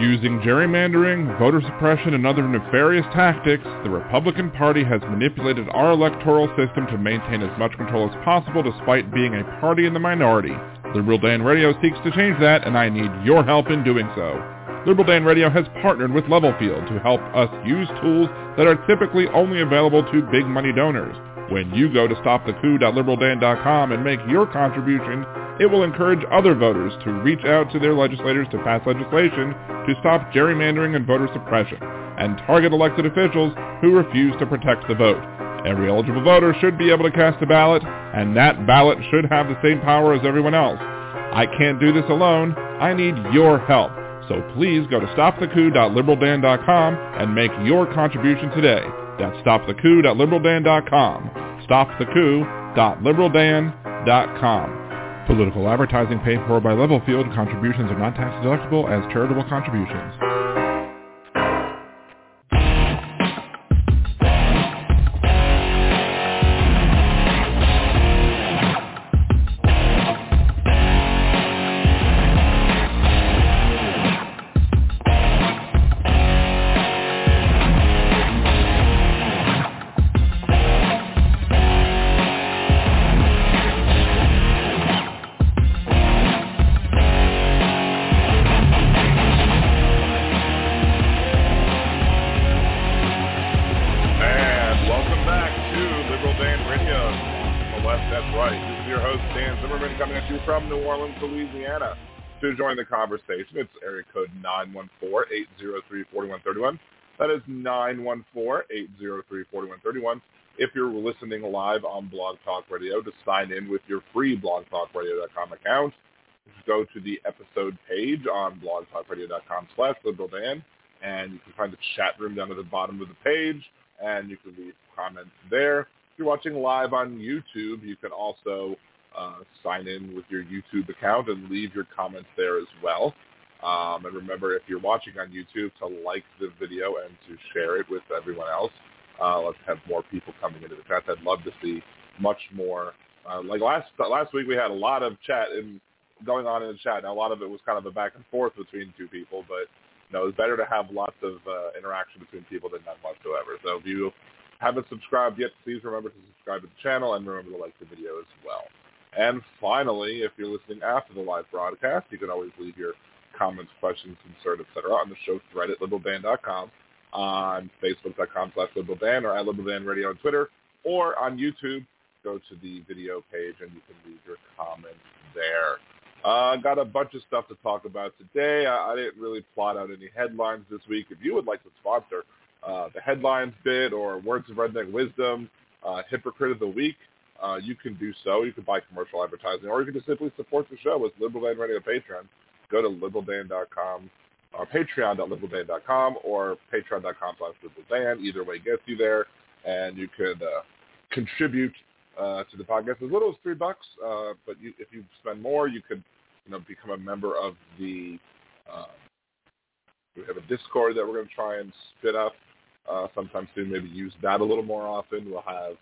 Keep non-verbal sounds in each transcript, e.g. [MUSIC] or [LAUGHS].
Using gerrymandering, voter suppression, and other nefarious tactics, the Republican Party has manipulated our electoral system to maintain as much control as possible despite being a party in the minority. Liberal Dan Radio seeks to change that, and I need your help in doing so. Liberal Dan Radio has partnered with Levelfield to help us use tools that are typically only available to big money donors. When you go to stopthecoup.liberaldan.com and make your contribution, it will encourage other voters to reach out to their legislators to pass legislation to stop gerrymandering and voter suppression and target elected officials who refuse to protect the vote. Every eligible voter should be able to cast a ballot, and that ballot should have the same power as everyone else. I can't do this alone. I need your help. So please go to stopthecoup.liberaldan.com and make your contribution today. That's stopthecoup.liberaldan.com. Stopthecoup.liberaldan.com. Political advertising paid for by Levelfield. Contributions are not tax deductible as charitable contributions. To join the conversation, it's area code 914-803-4131. That is 914-803-4131. If you're listening live on Blog Talk Radio, to sign in with your free blogtalkradio.com account, go to the episode page on blogtalkradio.com slash liberaldan, and you can find the chat room down at the bottom of the page and you can leave comments there. If you're watching live on YouTube, you can also uh, sign in with your YouTube account and leave your comments there as well. Um, and remember, if you're watching on YouTube, to like the video and to share it with everyone else. Uh, let's have more people coming into the chat. I'd love to see much more. Uh, like last last week, we had a lot of chat in, going on in the chat. Now, a lot of it was kind of a back and forth between two people, but you know, it's better to have lots of uh, interaction between people than none whatsoever. So if you haven't subscribed yet, please remember to subscribe to the channel and remember to like the video as well. And finally, if you're listening after the live broadcast, you can always leave your comments, questions, concerns, etc. on the show thread at liberaldan.com, on facebook.com slash liberaldan, or at liberaldan radio on Twitter, or on YouTube. Go to the video page and you can leave your comments there. Uh, got a bunch of stuff to talk about today. I, I didn't really plot out any headlines this week. If you would like to sponsor uh, the headlines bit or Words of Redneck Wisdom, uh, Hypocrite of the Week, uh, you can do so. You can buy commercial advertising, or you can just simply support the show with Liberal Dan Radio Patreon. Go to liberaldan.com or patreon.liberaldan.com or patreon.com slash liberaldan. Either way gets you there, and you could uh, contribute uh, to the podcast as little as three bucks. Uh, but you, if you spend more, you could, you know, become a member of the. Uh, we have a Discord that we're going to try and spit up uh, sometime soon. Maybe use that a little more often. We'll have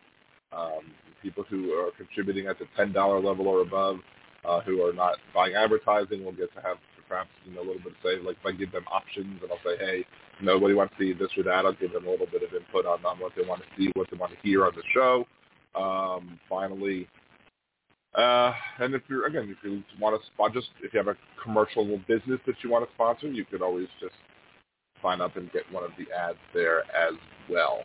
um, people who are contributing at the ten dollar level or above, uh, who are not buying advertising. We'll get to have perhaps you know a little bit of say. Like if I give them options and I'll say, hey, nobody wants to see this or that. I'll give them a little bit of input on, on what they want to see, what they want to hear on the show. Um, finally, uh, and if you're again, if you want to spot, just if you have a commercial business that you want to sponsor, you could always just sign up and get one of the ads there as well.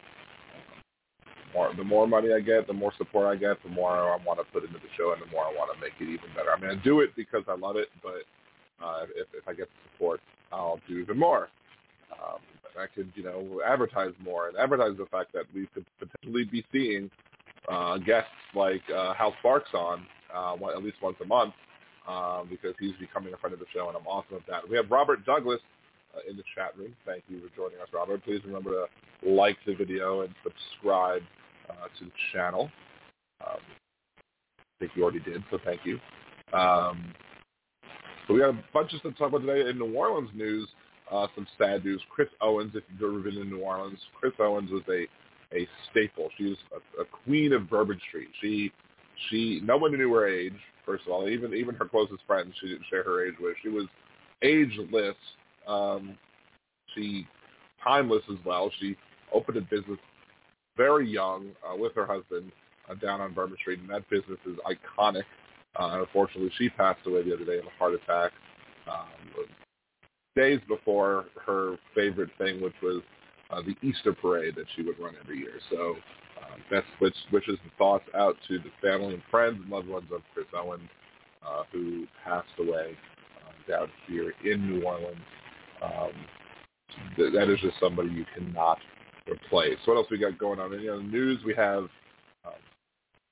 More, the more money I get, the more support I get, the more I want to put into the show, and the more I want to make it even better. I'm going to do it because I love it, but uh, if, if I get the support, I'll do even more. Um, I could, you know, advertise more and advertise the fact that we could potentially be seeing uh, guests like uh, Hal Sparks on uh, at least once a month um, because he's becoming a friend of the show, and I'm awesome at that. We have Robert Douglas uh, in the chat room. Thank you for joining us, Robert. Please remember to like the video and subscribe uh, to the channel. Um, I think you already did, so thank you. Um, so we got a bunch of stuff to talk about today. In New Orleans news, uh, some sad news. Chris Owens, if you've ever been in New Orleans, Chris Owens was a a staple. She was a, a queen of Bourbon Street. She she no one knew her age. First of all, even even her closest friends she didn't share her age with. She was ageless, Um, she timeless as well. She opened a business very young uh, with her husband uh, down on Bourbon Street, and that business is iconic. Uh, unfortunately, she passed away the other day of a heart attack. Um, days before her favorite thing, which was uh, the Easter parade that she would run every year. So um, best which wishes and thoughts out to the family and friends and loved ones of Chris Owen, uh, who passed away uh, down here in New Orleans. Um, th- that is just somebody you cannot replace. What else we got going on? In the news, we have um,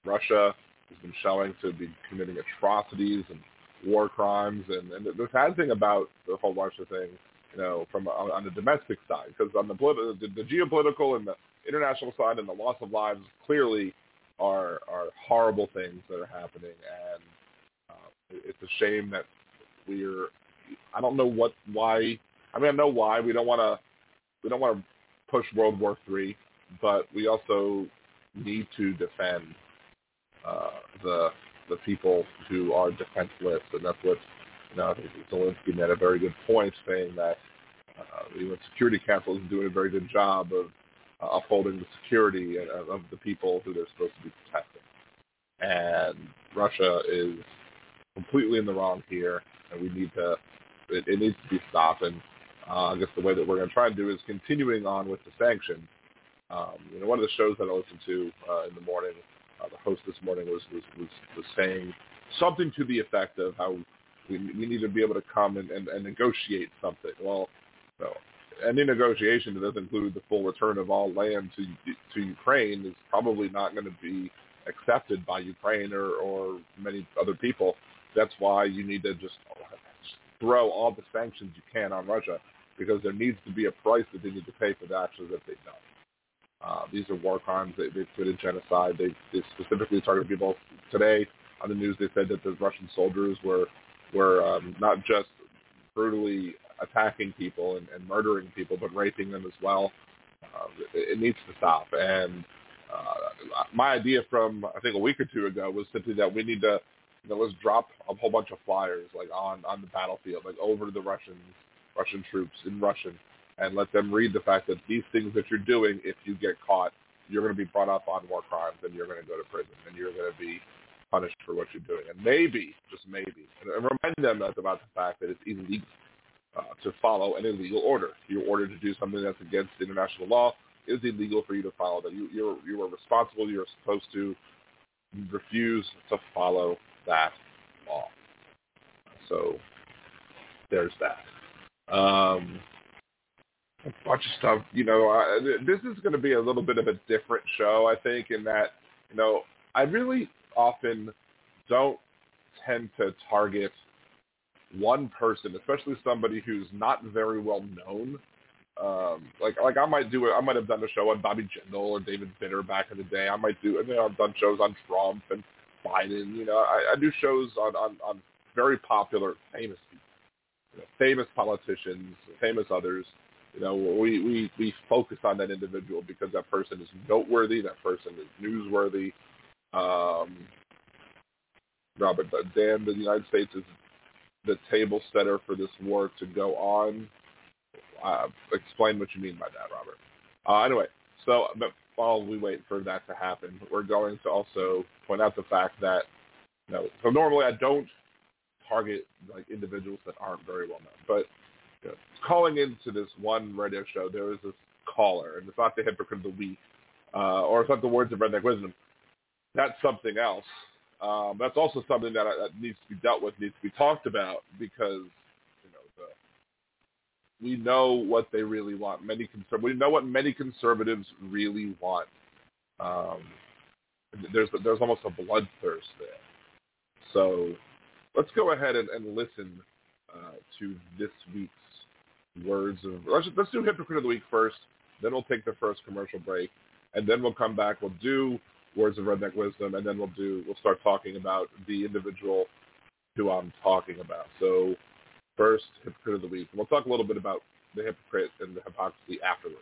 Russia has been showing to be committing atrocities and war crimes, and, and the sad thing about the whole Russia thing, you know, from on, on the domestic side, because on the, the the geopolitical and the international side and the loss of lives clearly are are horrible things that are happening, and uh, it's a shame that we're. I don't know what why. I mean, I know why we don't want to. We don't want to push World War Three, but we also need to defend uh, the the people who are defenseless, and that's what you know. Zelensky made a very good point, saying that uh, the UN Security Council is doing a very good job of uh, upholding the security of, of the people who they're supposed to be protecting. And Russia is completely in the wrong here, and we need to. It, it needs to be stopped. And uh, I guess the way that we're going to try and do is continuing on with the sanctions. Um, you know, one of the shows that I listened to uh, in the morning, uh, the host this morning was, was was was saying something to the effect of how we, we need to be able to come and, and, and negotiate something. Well, any negotiation that doesn't include the full return of all land to to Ukraine is probably not going to be accepted by Ukraine or, or many other people. That's why you need to just throw all the sanctions you can on Russia because there needs to be a price that they need to pay for the actions that they've done. Uh, these are war crimes. They, they've committed genocide. They, they specifically targeted people. Today on the news, they said that the Russian soldiers were were um, not just brutally attacking people and, and murdering people, but raping them as well. Uh, it, it needs to stop. And uh, my idea from I think a week or two ago was simply that we need to, you know, let's drop a whole bunch of flyers like on on the battlefield, like over the Russians, Russian troops in Russian, and let them read the fact that these things that you're doing, if you get caught, you're going to be brought up on war crimes and you're going to go to prison and you're going to be punished for what you're doing. And maybe, just maybe, and remind them about the fact that it's illegal uh, to follow an illegal order. You're ordered to do something that's against international law. It is illegal for you to follow that. You, you're, you are responsible. You're supposed to refuse to follow that law. So there's that. Um, a bunch of stuff. You know, uh, this is going to be a little bit of a different show, I think, in that, you know, I really often don't tend to target one person, especially somebody who's not very well known. Um, like like I might do it. I might have done a show on Bobby Jindal or David Vitter back in the day. I might do. You know, I've done shows on Trump and Biden. You know, I, I do shows on, on on very popular, famous people, famous politicians, famous others. You know, we we we focus on that individual because that person is noteworthy. That person is newsworthy. Um, Robert, Dan, the United States is the table setter for this war to go on. Uh, explain what you mean by that, Robert. Uh, anyway, so but while we wait for that to happen, we're going to also point out the fact that you know, so normally I don't target like individuals that aren't very well known, but you know, calling into this one radio show, there was this caller, and it's not the hypocrite of the week, uh, or it's not the words of redneck wisdom. That's something else. Um, that's also something that, that needs to be dealt with, needs to be talked about because you know the, we know what they really want. Many conser- we know what many conservatives really want. Um, there's there's almost a bloodthirst there. So let's go ahead and, and listen uh, to this week's words of let's, let's do hypocrite of the week first. Then we'll take the first commercial break, and then we'll come back. We'll do words of redneck wisdom, and then we'll do we'll start talking about the individual who I'm talking about. So first, hypocrite of the week. And we'll talk a little bit about the hypocrite and the hypocrisy afterwards.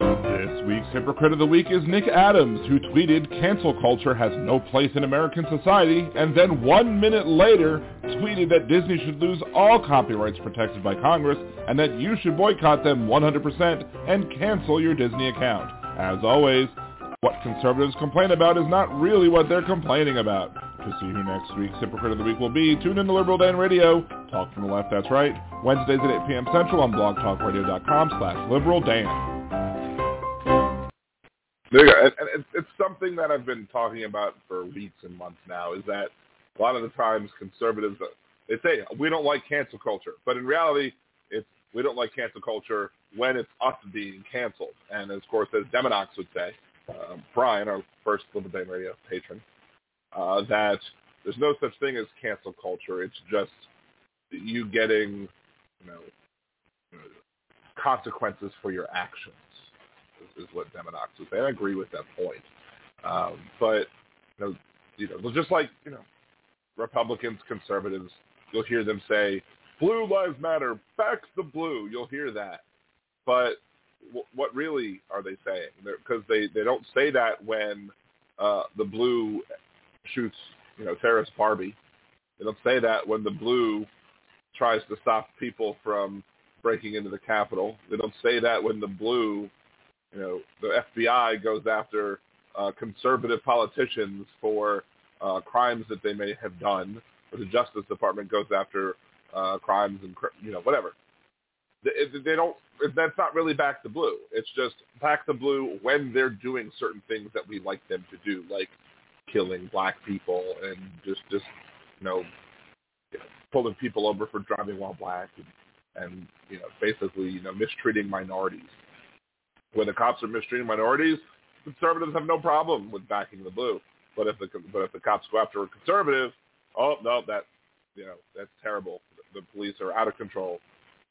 This week's Hypocrite of the Week is Nick Adams, who tweeted, cancel culture has no place in American society, and then one minute later tweeted that Disney should lose all copyrights protected by Congress, and that you should boycott them 100% and cancel your Disney account. As always, what conservatives complain about is not really what they're complaining about. To see who next week's Hypocrite of the Week will be, tune in to Liberal Dan Radio. Talk from the left, that's right. Wednesdays at 8 p.m. Central on blogtalkradio.com slash liberaldan. There you go. And, and it's, something that I've been talking about for weeks and months now. Is that a lot of the times conservatives they say we don't like cancel culture, but in reality, it's we don't like cancel culture when it's us being canceled. And of course, as Deminox would say, uh, Brian, our first Liberal Dan Radio patron, uh, that there's no such thing as cancel culture. It's just you getting, you know, consequences for your actions is, is what Deminox would say. I agree with that point. Um, but you know, you know, just like you know, Republicans, conservatives, you'll hear them say, "Blue lives matter, back the blue." You'll hear that, but w- what really are they saying? Because they they don't say that when uh, the blue shoots, you know, terrorist Barbie. They don't say that when the blue tries to stop people from breaking into the Capitol. They don't say that when the blue you know, the FBI goes after uh, conservative politicians for uh, crimes that they may have done, or the Justice Department goes after uh, crimes and you know whatever. They, they don't. That's not really back the blue. It's just back the blue when they're doing certain things that we like them to do, like killing black people and just just you know, pulling people over for driving while black and, and you know basically you know mistreating minorities when the cops are mistreating minorities, conservatives have no problem with backing the blue. But if the but if the cops go after a conservative, oh no, that you know that's terrible. The police are out of control.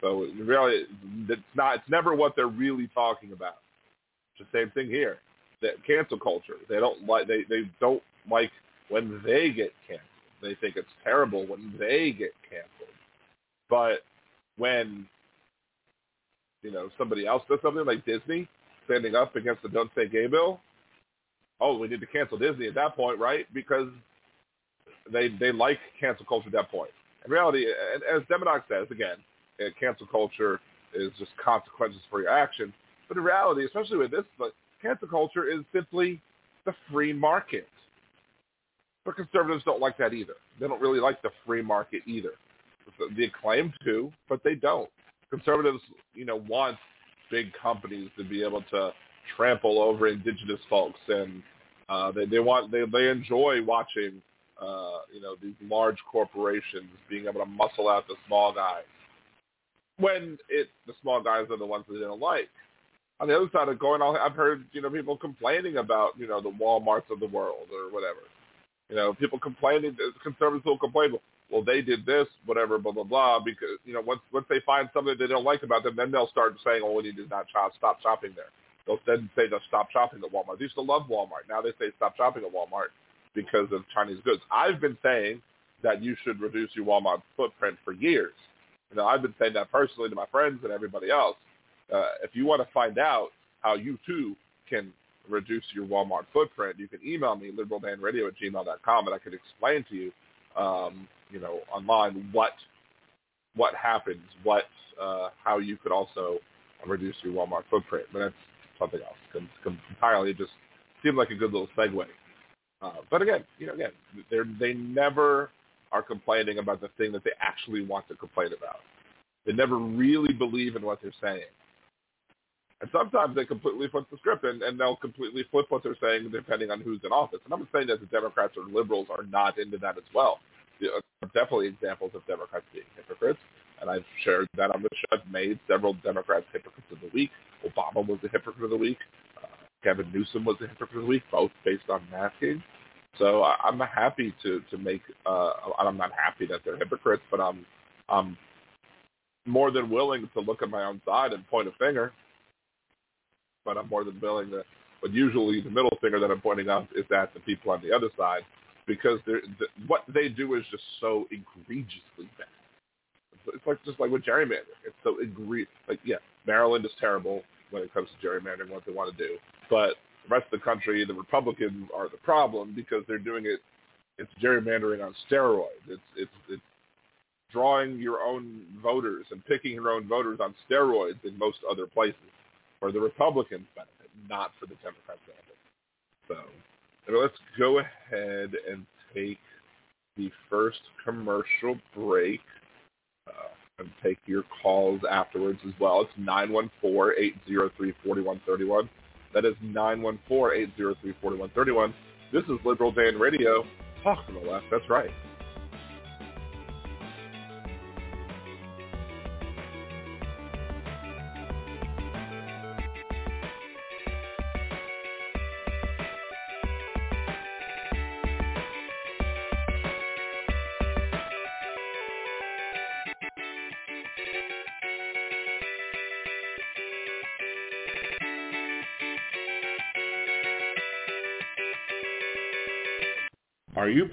So really, it's not. It's never what they're really talking about. It's the same thing here. That cancel culture. They don't like. They they don't like when they get canceled. They think it's terrible when they get canceled. But when you know, somebody else does something like Disney standing up against the Don't Say Gay bill, oh, we need to cancel Disney at that point, right? Because they they like cancel culture at that point. In reality, as Deminox says, again, uh, cancel culture is just consequences for your action. But in reality, especially with this, but cancel culture is simply the free market. But conservatives don't like that either. They don't really like the free market either. They claim to, but they don't conservatives, you know, want big companies to be able to trample over indigenous folks, and uh, they they want they they enjoy watching, uh, you know, these large corporations being able to muscle out the small guys when it the small guys are the ones that they don't like. On the other side of going, I've heard you know people complaining about you know the WalMarts of the world or whatever. You know, people complaining. Conservatives will complain well, they did this, whatever, blah blah blah. Because you know, once once they find something they don't like about them, then they'll start saying, "Oh, we need to not shop, stop shopping there." They'll then say they'll stop shopping at Walmart. They used to love Walmart. Now they say stop shopping at Walmart because of Chinese goods. I've been saying that you should reduce your Walmart footprint for years. You know, I've been saying that personally to my friends and everybody else. Uh, if you want to find out how you too can reduce your Walmart footprint, you can email me, liberaldanradio at gmail.com, and I can explain to you um, you know, online what what happens, what uh, how you could also reduce your Walmart footprint. But that's something else. It's, entirely just seemed like a good little segue. Uh, but again, you know, again, they they never are complaining about the thing that they actually want to complain about. They never really believe in what they're saying. And sometimes they completely flip the script and, and they'll completely flip what they're saying depending on who's in office. And I'm saying that the Democrats or liberals are not into that as well There are definitely examples of Democrats being hypocrites, and I've shared that on the show. I've made several Democrats hypocrites of the week. Obama was a hypocrite of the week. Uh, Gavin Newsom was a hypocrite of the week, both based on masking. So I, I'm happy to to make. Uh, I'm not happy that they're hypocrites, but I'm I'm more than willing to look at my own side and point a finger. But I'm more than willing to. But usually the middle finger that I'm pointing out is at the people on the other side because they're, the, what they do is just so egregiously bad. It's like just like with gerrymandering. It's so egregious. Like yeah, Maryland is terrible. when it comes to gerrymandering, what they want to do. But the rest of the country, the Republicans are the problem because they're doing it. It's gerrymandering on steroids. It's it's it's drawing your own voters and picking your own voters on steroids in most other places, for the Republicans benefit, not for the Democrats benefit. So let's go ahead and take the first commercial break uh, and take your calls afterwards as well. It's 914-803-4131. That is 914-803-4131. This is Liberal Dan Radio. Talk from the left. That's right.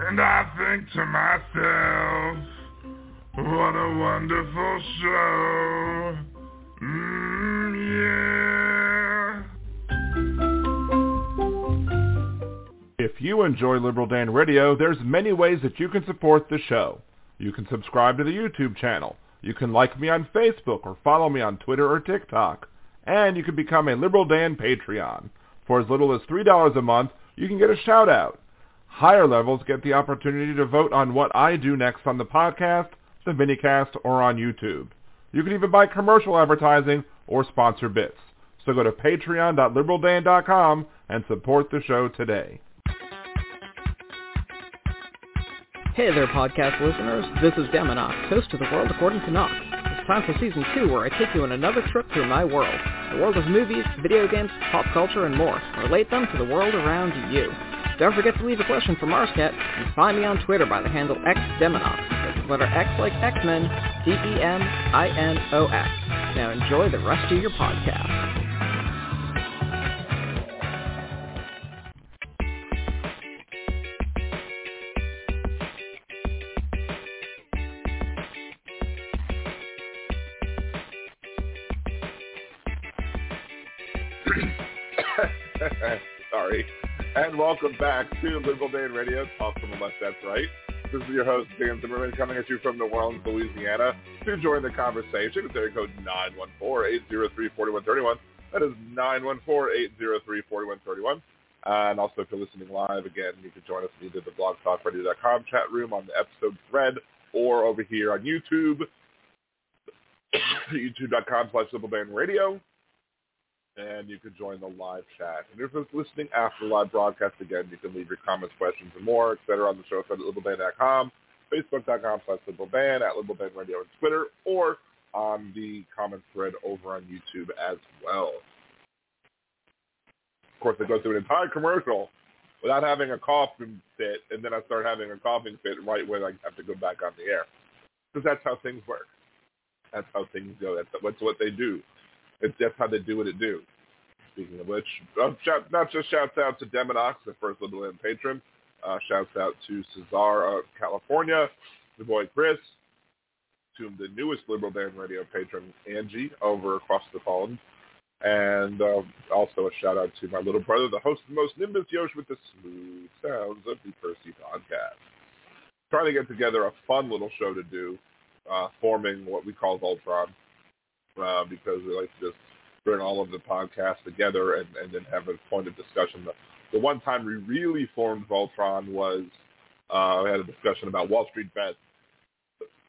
And I think to myself, what a wonderful show. Mm, yeah. If you enjoy Liberal Dan Radio, there's many ways that you can support the show. You can subscribe to the YouTube channel. You can like me on Facebook or follow me on Twitter or TikTok. And you can become a Liberal Dan Patreon. For as little as $3 a month, you can get a shout out. Higher levels get the opportunity to vote on what I do next on the podcast, the minicast, or on YouTube. You can even buy commercial advertising or sponsor bits. So go to patreon.liberaldan.com and support the show today. Hey there, podcast listeners. This is Deminox, host of The World According to Knox. It's time for Season 2, where I take you on another trip through my world. The world of movies, video games, pop culture, and more. Relate them to the world around you. Don't forget to leave a question for Marscat and find me on Twitter by the handle XDeminox. That's the letter X like X-Men, D-E-M-I-N-O-X. Now enjoy the rest of your podcast. And welcome back to Liberal Dan Radio, Talk from the Left, That's Right. This is your host, Dan Zimmerman, coming at you from New Orleans, Louisiana. To join the conversation, it's area code 914-803-4131. That is 914-803-4131. And also, if you're listening live, again, you can join us in either the blogtalkradio.com chat room on the episode thread or over here on YouTube, [COUGHS] youtube.com slash Radio and you can join the live chat. And if you're listening after the live broadcast, again, you can leave your comments, questions, and more, et cetera, on the show site at liberaldan.com, facebook.com slash liberaldan, at liberaldan radio on Twitter, or on the comment thread over on YouTube as well. Of course, I go through an entire commercial without having a coughing fit, and then I start having a coughing fit right when I have to go back on the air. Because that's how things work. That's how things go. That's what they do. It's just how they do what it do. speaking of which, uh, shout, not just shouts out to Deminox, the first Liberal patron. Uh, shouts out to Cesar of California, the boy Chris, to the newest Liberal Dan Radio patron, Angie, over across the pond. And um, also a shout out to my little brother, the host of the most Nimbus Yosh with the smooth sounds of the Percy podcast. Trying to get together a fun little show to do, uh, forming what we call Voltron, uh, because we like to just bring all of the podcasts together and, and then have a point of discussion. The, the one time we really formed Voltron was uh, we had a discussion about Wall Street bets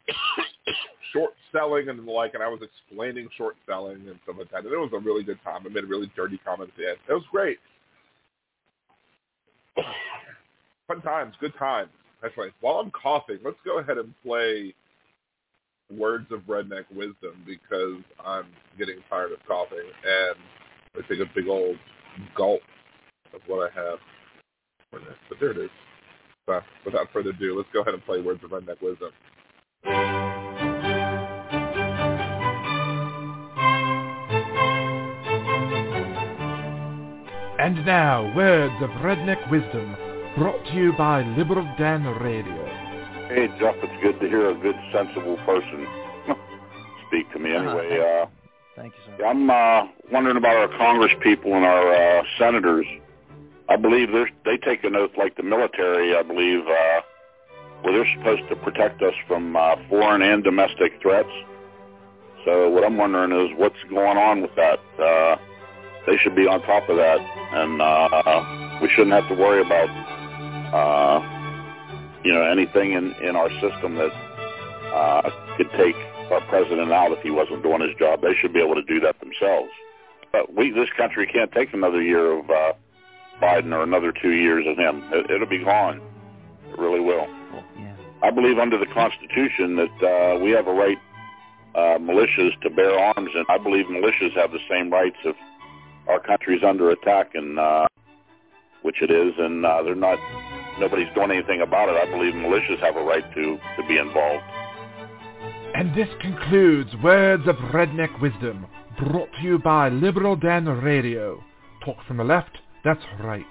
[COUGHS] short selling and the like, and I was explaining short selling and stuff like that. And it was a really good time. I made a really dirty comment at the end. It was great. [COUGHS] Fun times, good times. Actually, while I'm coughing, let's go ahead and play Words of Redneck Wisdom because I'm getting tired of coughing and I take a big old gulp of what I have. But there it is. So without further ado, let's go ahead and play Words of Redneck Wisdom. And now, words of redneck wisdom, brought to you by Liberal Dan Radio. Hey, Jeff, it's good to hear a good, sensible person [LAUGHS] speak to me. Uh-huh. Anyway, uh, Thank you, sir. I'm uh, wondering about our Congress people and our uh, senators. I believe they're, they take an oath like the military, I believe, uh, where they're supposed to protect us from uh, foreign and domestic threats. So what I'm wondering is what's going on with that. Uh, they should be on top of that, and uh, we shouldn't have to worry about, uh, you know, anything in, in our system that uh, could take our president out if he wasn't doing his job. They should be able to do that themselves. But we, this country can't take another year of uh, Biden or another two years of him. It, it'll be gone. It really will. Yeah. I believe under the Constitution that uh, we have a right, uh, militias, to bear arms, and I believe militias have the same rights if our country's under attack, and uh, which it is, and uh, they're not. Nobody's doing anything about it. I believe militias have a right to to be involved. And this concludes Words of Redneck Wisdom, brought to you by Liberal Dan Radio. Talk from the left, that's right.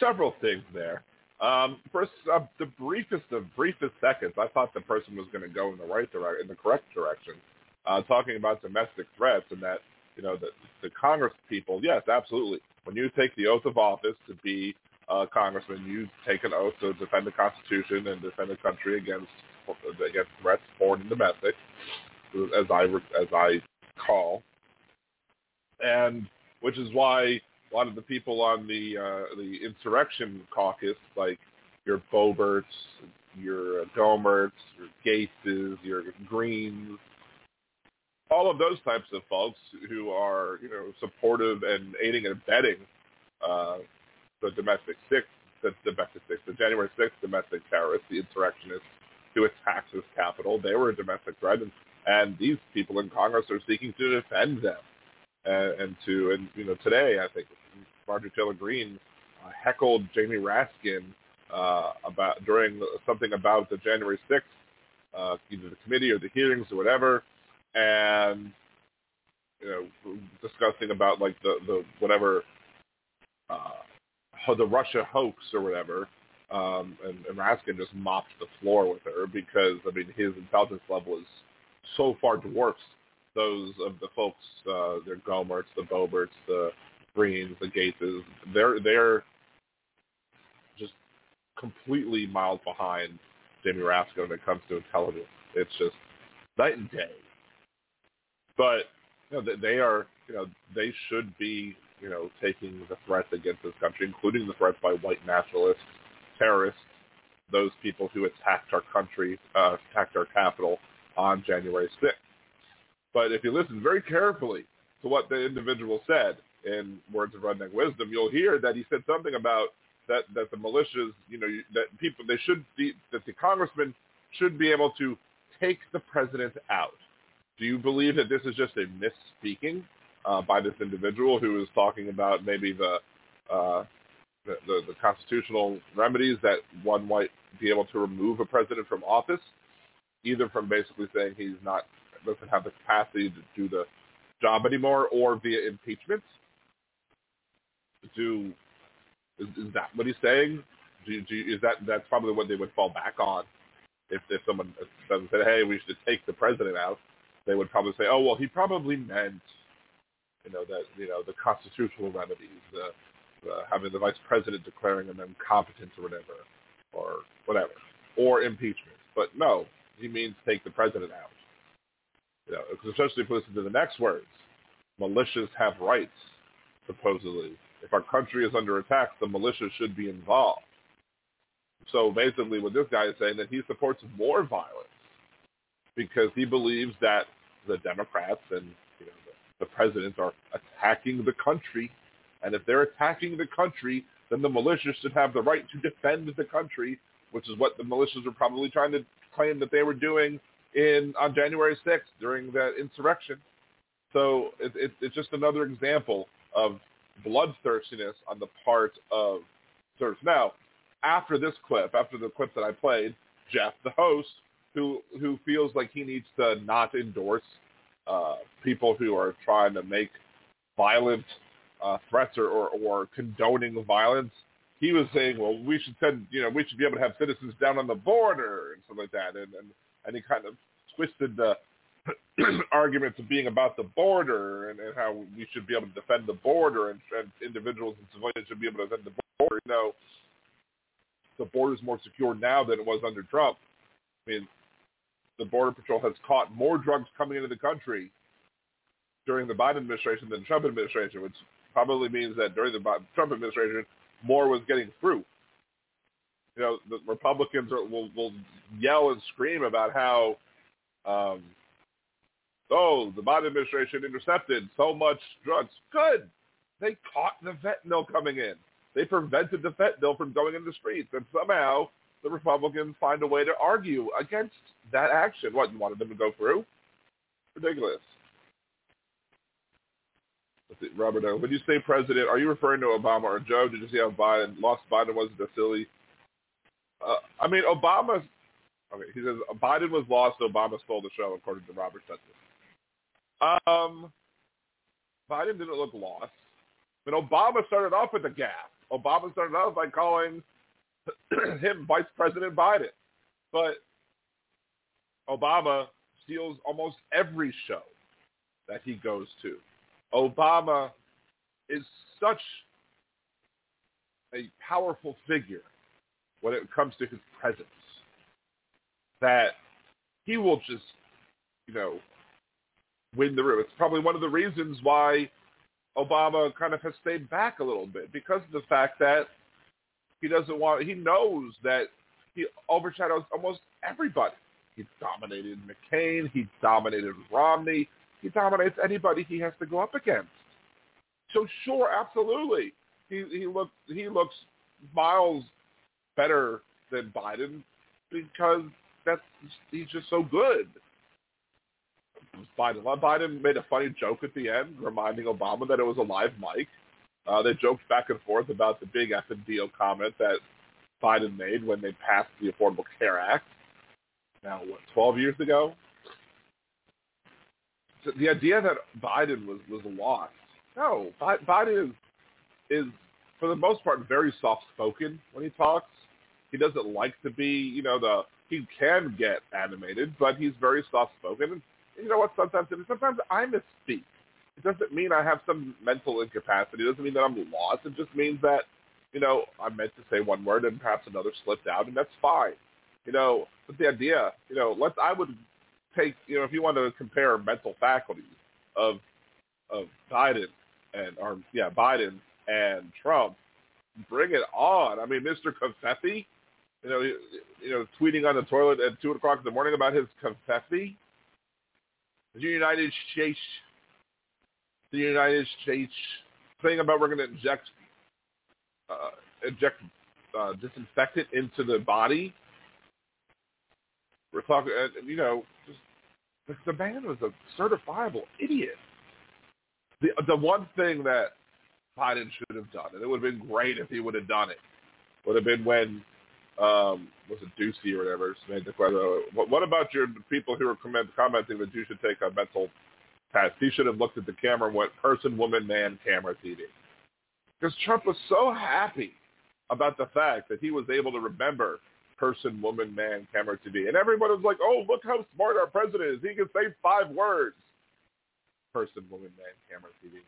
Several things there. Um, first, uh, the briefest of briefest seconds, I thought the person was going to go in the right direction, in the correct direction, uh, talking about domestic threats and that you know the the Congress people. Yes, absolutely. When you take the oath of office to be a congressman, you take an oath to defend the Constitution and defend the country against against threats, foreign and domestic, as I as I call, and which is why a lot of the people on the uh, the insurrection caucus, like your Boberts, your Gohmerts, your Gateses, your Greens, all of those types of folks who are you know supportive and aiding and abetting uh, the domestic six, the domestic six, the January sixth domestic terrorists, the insurrectionists who attacked this capital. They were a domestic threat, and, and these people in Congress are seeking to defend them. And, and to and you know today I think Marjorie Taylor Greene uh, heckled Jamie Raskin uh, about during something about the January 6th, uh, either the committee or the hearings or whatever, and you know discussing about like the the whatever uh, the Russia hoax or whatever. Um, and, and Raskin just mopped the floor with her because I mean his intelligence level is so far dwarfs those of the folks, uh, their Gohmerts, the Boberts, the Greens, the Gateses, they're they're just completely miles behind Jamie Raskin when it comes to intelligence. It's just night and day. But you know, they are you know they should be you know taking the threats against this country, including the threats by white nationalists, terrorists, those people who attacked our country, uh, attacked our capital on January 6th. But if you listen very carefully to what the individual said, in Words of Redneck Wisdom, you'll hear that he said something about that that the militias, you know, that people they should be that the congressman should be able to take the president out. Do you believe that this is just a misspeaking, uh, by this individual who was talking about maybe the, uh, the, the the constitutional remedies that one might be able to remove a president from office, either from basically saying he's not doesn't have the capacity to do the job anymore, or via impeachment. Do is, is that what he's saying? Do, do, is that that's probably what they would fall back on if if someone say, hey, we should take the president out. They would probably say, oh well, he probably meant you know that you know the constitutional remedies, the, the having the vice president declaring him incompetent or whatever, or whatever, or impeachment. But no, he means take the president out. You know, especially if we listen to the next words, militias have rights, supposedly. If our country is under attack, the militia should be involved. So basically what this guy is saying that he supports more violence because he believes that the Democrats and you know, the, the president are attacking the country. And if they're attacking the country, then the militia should have the right to defend the country, which is what the militias are probably trying to claim that they were doing in on January 6th during that insurrection. So it, it, it's just another example of bloodthirstiness on the part of serfs. Now, after this clip, after the clip that I played, Jeff, the host, who who feels like he needs to not endorse uh, people who are trying to make violent uh, threats or, or, or condoning violence, he was saying, well, we should send, you know, we should be able to have citizens down on the border and stuff like that, and and, and he kind of twisted the [CLEARS THROAT] argument to being about the border and, and how we should be able to defend the border and, and individuals and civilians should be able to defend the border. You know, the border is more secure now than it was under Trump. I mean, the Border Patrol has caught more drugs coming into the country during the Biden administration than the Trump administration, which probably means that during the Trump administration, more was getting through. You know, the Republicans are, will will yell and scream about how, um, oh, the Biden administration intercepted so much drugs. Good, they caught the fentanyl coming in. They prevented the fentanyl from going in the streets, and somehow the Republicans find a way to argue against that action. What, you wanted them to go through? Ridiculous. Robert, when you say president, are you referring to Obama or Joe? Did you see how Biden lost Biden wasn't a silly? Uh, I mean, Obama. Okay, he says Biden was lost. Obama stole the show, according to Robert Stetson. Um, Biden didn't look lost. But Obama started off with a gap. Obama started off by calling [CLEARS THROAT] him Vice President Biden. But Obama steals almost every show that he goes to. Obama is such a powerful figure when it comes to his presence that he will just, you know, win the room. It's probably one of the reasons why Obama kind of has stayed back a little bit because of the fact that he doesn't want, he knows that he overshadows almost everybody. He dominated McCain. He dominated Romney. He dominates anybody he has to go up against. So sure, absolutely, he he looks he looks miles better than Biden because that's he's just so good. Biden. Biden made a funny joke at the end, reminding Obama that it was a live mic. Uh, they joked back and forth about the big F and deal comment that Biden made when they passed the Affordable Care Act. Now, what, 12 years ago? So the idea that Biden was was lost. No, Biden is is for the most part very soft spoken when he talks. He doesn't like to be, you know, the he can get animated, but he's very soft spoken And you know what? Sometimes sometimes I misspeak. It doesn't mean I have some mental incapacity. It doesn't mean that I'm lost. It just means that you know I meant to say one word and perhaps another slipped out, and that's fine. You know, but the idea, you know, let's I would take you know if you want to compare mental faculties of of Biden and or yeah Biden and Trump, bring it on. I mean, Mr. Covfefe, you know, you know, tweeting on the toilet at two o'clock in the morning about his Covfefe the United States, the United States thing about we're going to inject uh, inject uh, disinfectant into the body. We're talking, uh, you know, just, the man was a certifiable idiot. the the one thing that Biden should have done, and it would have been great if he would have done it, would have been when um, was it Doocy or whatever made the question. What, what about your people who are comment, commenting that you should take a mental test? He should have looked at the camera and went person, woman, man, camera, TV. Because Trump was so happy about the fact that he was able to remember person, woman, man, camera, TV. And everyone was like, oh, look how smart our president is. He can say five words. Person, woman, man, camera, TV.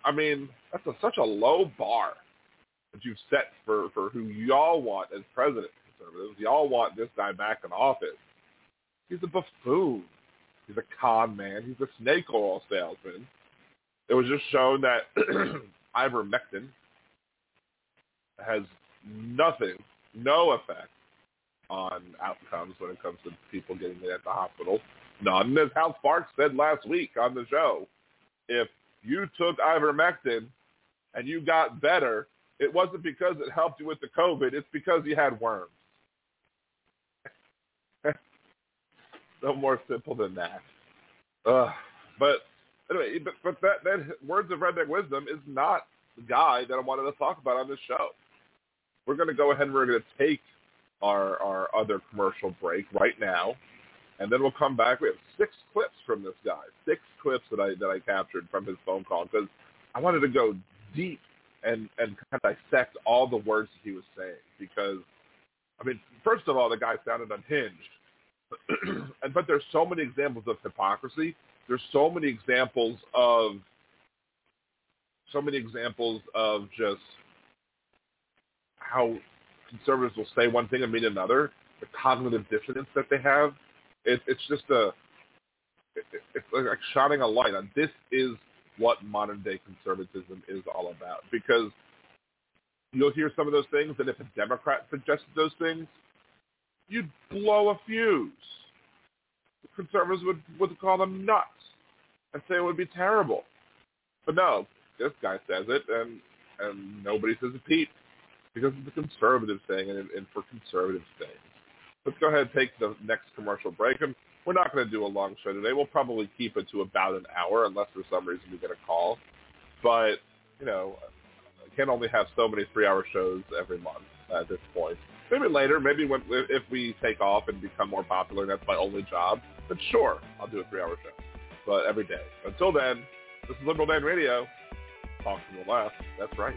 [CLEARS THROAT] I mean, that's a, such a low bar that you've set for, for who y'all want as president, conservatives. Y'all want this guy back in office. He's a buffoon. He's a con man. He's a snake oil salesman. It was just shown that [CLEARS THROAT] ivermectin has nothing, no effect on outcomes when it comes to people getting in at the hospital. None. As Hal Sparks said last week on the show, if you took ivermectin and you got better, it wasn't because it helped you with the COVID. It's because you had worms. [LAUGHS] no more simple than that. But anyway, but, but that, that words of redneck wisdom is not the guy that I wanted to talk about on this show. We're going to go ahead and we're going to take our our other commercial break right now, and then we'll come back. We have six clips from this guy, six clips that I that I captured from his phone call because I wanted to go deep and and kind of dissect all the words he was saying because I mean, first of all, the guy sounded unhinged, [CLEARS THROAT] and but there's so many examples of hypocrisy. There's so many examples of so many examples of just how conservatives will say one thing and mean another. The cognitive dissonance that they have, it, it's just a it, it's like shining a light on this is what modern day conservatism is all about. Because you'll hear some of those things, and if a Democrat suggested those things, you'd blow a fuse. The conservatives would, would call them nuts and say it would be terrible. But no, this guy says it, and and nobody says a peep because it's a conservative thing and, and for conservative things. Let's go ahead and take the next commercial break. And we're not going to do a long show today. We'll probably keep it to about an hour unless for some reason we get a call. But, you know, I can only have so many three-hour shows every month at this point. Maybe later, maybe when if we take off and become more popular and that's my only job, then sure, I'll do a three-hour show. But every day. Until then, this is Liberal Dan Radio. Talk from the left. That's right.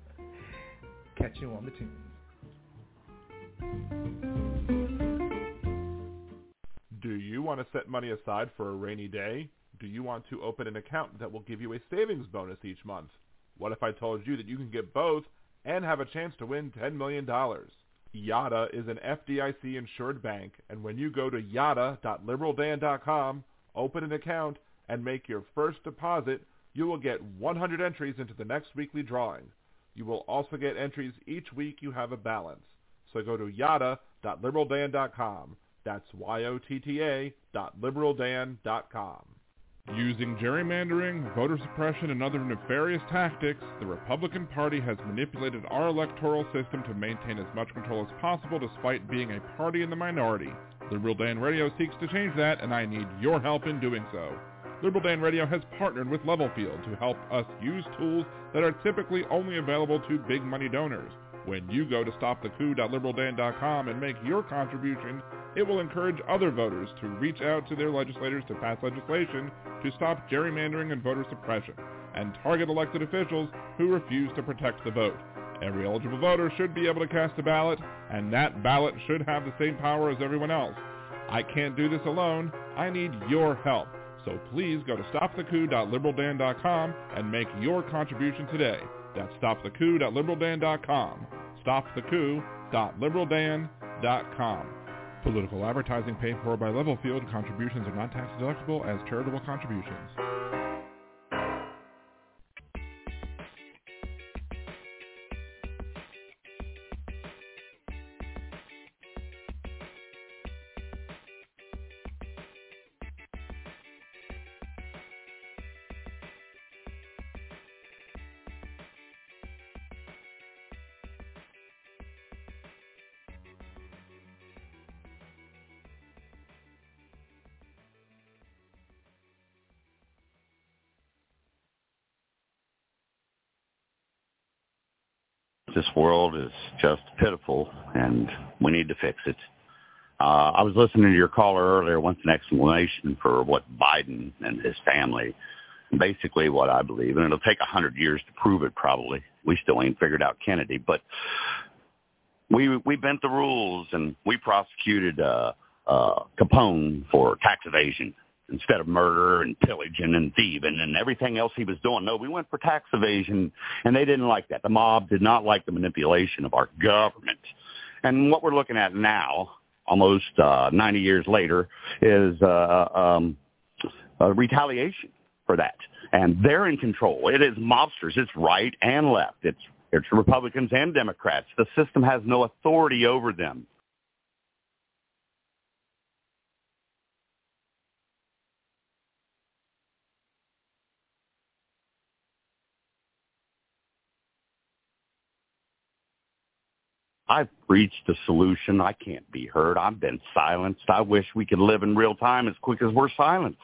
Catch you on the tunes. Do you want to set money aside for a rainy day? Do you want to open an account that will give you a savings bonus each month? What if I told you that you can get both and have a chance to win $10 million? Yotta is an FDIC insured bank, and when you go to yotta.liberaldan.com, open an account, and make your first deposit, you will get 100 entries into the next weekly drawing. You will also get entries each week you have a balance. So go to yotta.liberaldan.com. That's Y-O-T-T-A dot liberaldan.com. Using gerrymandering, voter suppression, and other nefarious tactics, the Republican Party has manipulated our electoral system to maintain as much control as possible despite being a party in the minority. Liberal Dan Radio seeks to change that, and I need your help in doing so. Liberal Dan Radio has partnered with Levelfield to help us use tools that are typically only available to big money donors. When you go to stopthecoup.liberaldan.com and make your contribution, it will encourage other voters to reach out to their legislators to pass legislation to stop gerrymandering and voter suppression and target elected officials who refuse to protect the vote. Every eligible voter should be able to cast a ballot, and that ballot should have the same power as everyone else. I can't do this alone. I need your help. So please go to stopthecoup.liberaldan.com and make your contribution today. That's stopthecoup.liberaldan.com. Stopthecoup.liberaldan.com. Political advertising paid for by Levelfield. Contributions are not tax deductible as charitable contributions. This world is just pitiful, and we need to fix it. Uh, I was listening to your caller earlier, wants an explanation for what Biden and his family, basically what I believe, and it'll take a hundred years to prove it probably. We still ain't figured out Kennedy, but we we bent the rules and we prosecuted uh, uh, Capone for tax evasion instead of murder and pillaging and thieving and everything else he was doing. No, we went for tax evasion, and they didn't like that. The mob did not like the manipulation of our government. And what we're looking at now, almost uh, 90 years later, is uh, um, a retaliation for that. And they're in control. It is mobsters. It's right and left. It's it's Republicans and Democrats. The system has no authority over them. I've reached a solution. I can't be heard. I've been silenced. I wish we could live in real time as quick as we're silenced.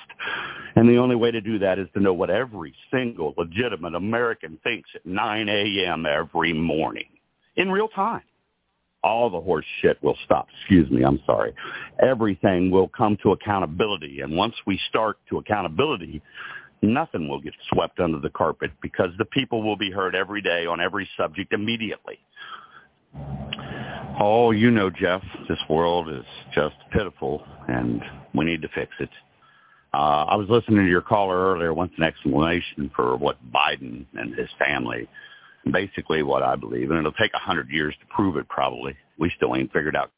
And the only way to do that is to know what every single legitimate American thinks at 9 a.m. every morning in real time. All the horse shit will stop. Excuse me. I'm sorry. Everything will come to accountability. And once we start to accountability, nothing will get swept under the carpet because the people will be heard every day on every subject immediately. Oh, you know, Jeff, this world is just pitiful, and we need to fix it. Uh, I was listening to your caller earlier, wants an explanation for what Biden and his family, basically what I believe, and it'll take a hundred years to prove it probably. We still ain't figured out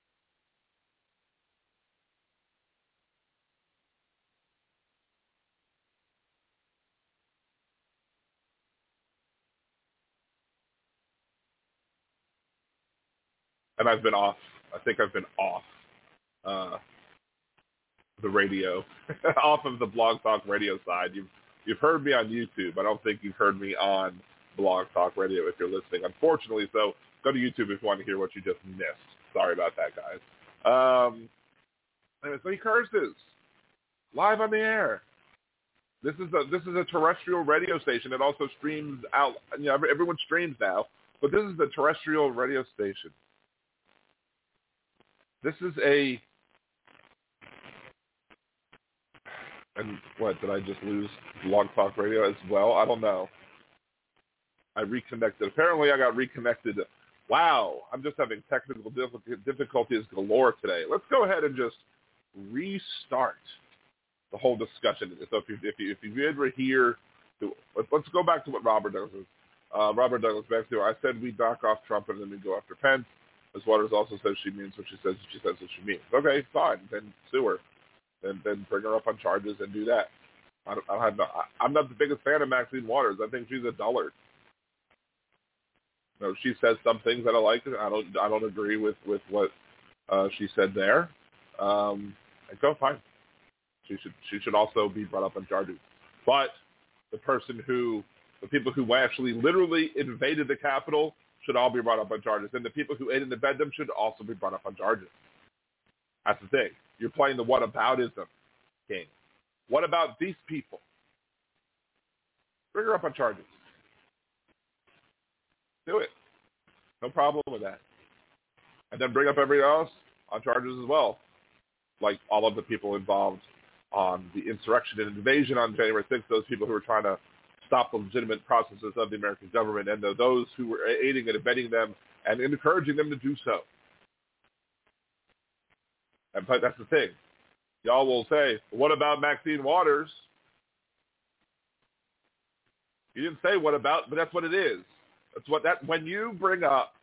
and I've been off. I think I've been off uh, the radio, [LAUGHS] off of the Blog Talk Radio side. You've you've heard me on YouTube. I don't think you've heard me on Blog Talk Radio if you're listening. Unfortunately, so go to YouTube if you want to hear what you just missed. Sorry about that, guys. Um, anyway, so he curses live on the air. This is a this is a terrestrial radio station. It also streams out. You know, everyone streams now, but this is a terrestrial radio station. This is a and what did I just lose Blog Talk Radio as well? I don't know. I reconnected. Apparently, I got reconnected. Wow, I'm just having technical difficulties galore today. Let's go ahead and just restart the whole discussion. So if you if you if you ever hear, let's go back to what Robert Douglas. Uh, Robert Douglas back to. I said we knock off Trump and then we go after Pence. Ms. Waters also says she means what she says. She says what she means. Okay, fine. Then sue her. Then then bring her up on charges and do that. I don't, I have no, I, I'm not the biggest fan of Maxine Waters. I think she's a dullard. Know, she says some things that I like. I don't I don't agree with with what uh, she said there. Um, and go fine. She should she should also be brought up on charges. But the person who the people who actually literally invaded the Capitol should all be brought up on charges. And the people who aided and abetted them should also be brought up on charges. That's the thing. You're playing the "what whataboutism game. What about these people? Bring her up on charges. Do it. No problem with that. And then bring up everyone else on charges as well. Like all of the people involved on the insurrection and invasion on January 6th, those people who were trying to stop the legitimate processes of the American government and the, those who were aiding and abetting them and encouraging them to do so. And, but that's the thing. y'all will say, what about Maxine Waters? You didn't say what about, but that's what it is. That's what that when you bring up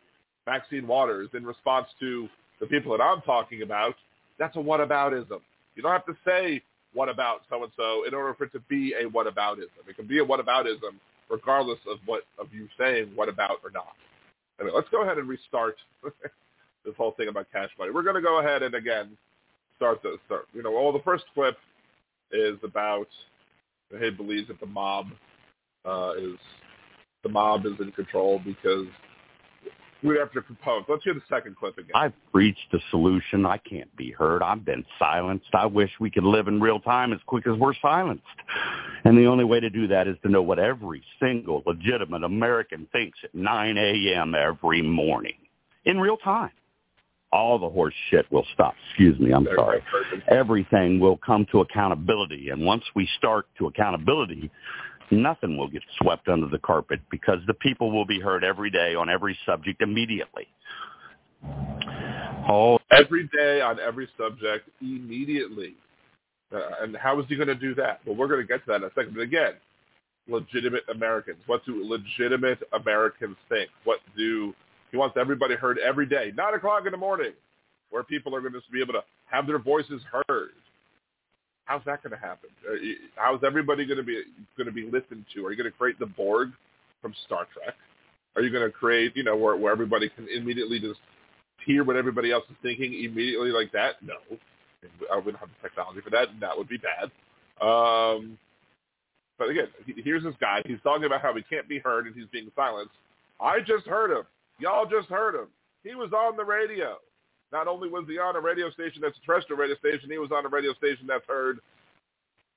Maxine Waters in response to the people that I'm talking about, that's a whataboutism. You don't have to say what about so and so in order for it to be a whataboutism. It can be a whataboutism regardless of what of you saying what about or not. I mean, let's go ahead and restart [LAUGHS] this whole thing about cash money. We're going to go ahead and again start the start. You know, well, the first clip is about he believes that the mob uh, is the mob is in control because we have to propose. Let's hear the second clip again. I've reached a solution. I can't be heard. I've been silenced. I wish we could live in real time as quick as we're silenced. And the only way to do that is to know what every single legitimate American thinks at 9 a.m. every morning in real time. All the horse shit will stop. Excuse me, I'm sorry. Everything will come to accountability. And once we start to accountability, nothing will get swept under the carpet because the people will be heard every day on every subject immediately. Oh, every day on every subject immediately. Uh, and how is he going to do that? Well, we're going to get to that in a second. But again, legitimate Americans. What do legitimate Americans think? What do he wants everybody heard every day, nine o'clock in the morning, where people are going to be able to have their voices heard. How's that going to happen? Uh, how's everybody going to be going to be listened to? Are you going to create the Borg from Star Trek? Are you going to create, you know, where where everybody can immediately just hear what everybody else is thinking immediately like that? No, I wouldn't have the technology for that. That would be bad. Um, but again, here's this guy. He's talking about how he can't be heard and he's being silenced. I just heard him. Y'all just heard him. He was on the radio. Not only was he on a radio station that's a terrestrial radio station, he was on a radio station that's heard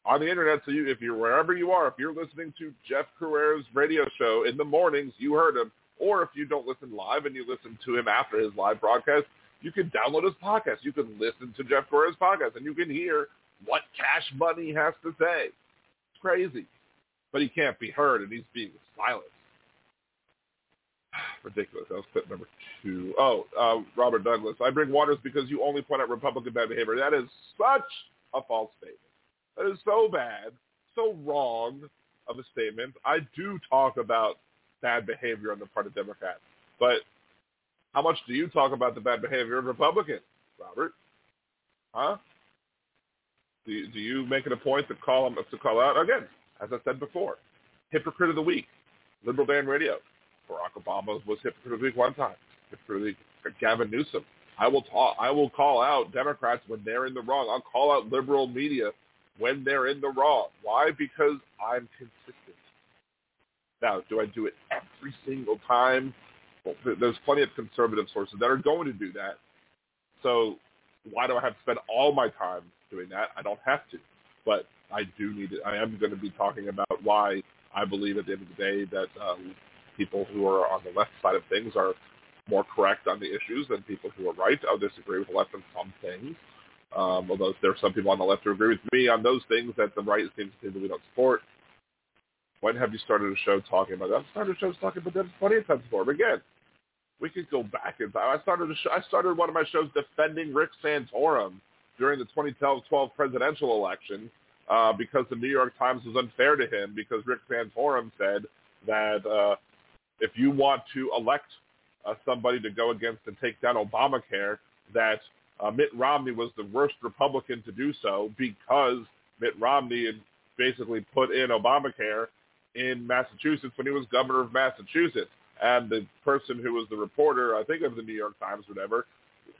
on the internet. So you, if you're wherever you are, if you're listening to Jeff Crouere's radio show in the mornings, you heard him. Or if you don't listen live and you listen to him after his live broadcast, you can download his podcast. You can listen to Jeff Crouere's podcast, and you can hear what Cash Money has to say. It's crazy, but he can't be heard, and he's being silenced. [SIGHS] Ridiculous. That was clip number two. Oh, uh, Robert Douglas. I bring waters because you only point out Republican bad behavior. That is such a false statement. That is so bad, so wrong of a statement. I do talk about bad behavior on the part of Democrats, but how much do you talk about the bad behavior of Republicans, Robert? Huh? Do you, do you make it a point to call them to call out again? As I said before, hypocrite of the week, Liberal Dan Radio. Barack Obama was week one time. Hypocrite of Gavin Newsom. I will talk. I will call out Democrats when they're in the wrong. I'll call out liberal media when they're in the wrong. Why? Because I'm consistent. Now, do I do it every single time? Well, there's plenty of conservative sources that are going to do that. So why do I have to spend all my time doing that? I don't have to. But I do need it. I am going to be talking about why I believe at the end of the day that um, people who are on the left side of things are more correct on the issues than people who are right. I'll disagree with the left on some things. Um, although there are some people on the left who agree with me on those things that the right seems to that we don't support. When have you started a show talking about that? I've started shows talking about that plenty of times before. But again, we could go back time. I started a show, I started one of my shows defending Rick Santorum during the 2012 presidential election uh, because the New York Times was unfair to him because Rick Santorum said that uh, if you want to elect uh, somebody to go against and take down Obamacare, that uh, Mitt Romney was the worst Republican to do so because Mitt Romney had basically put in Obamacare in Massachusetts when he was governor of Massachusetts. And the person who was the reporter, I think of the New York Times, whatever,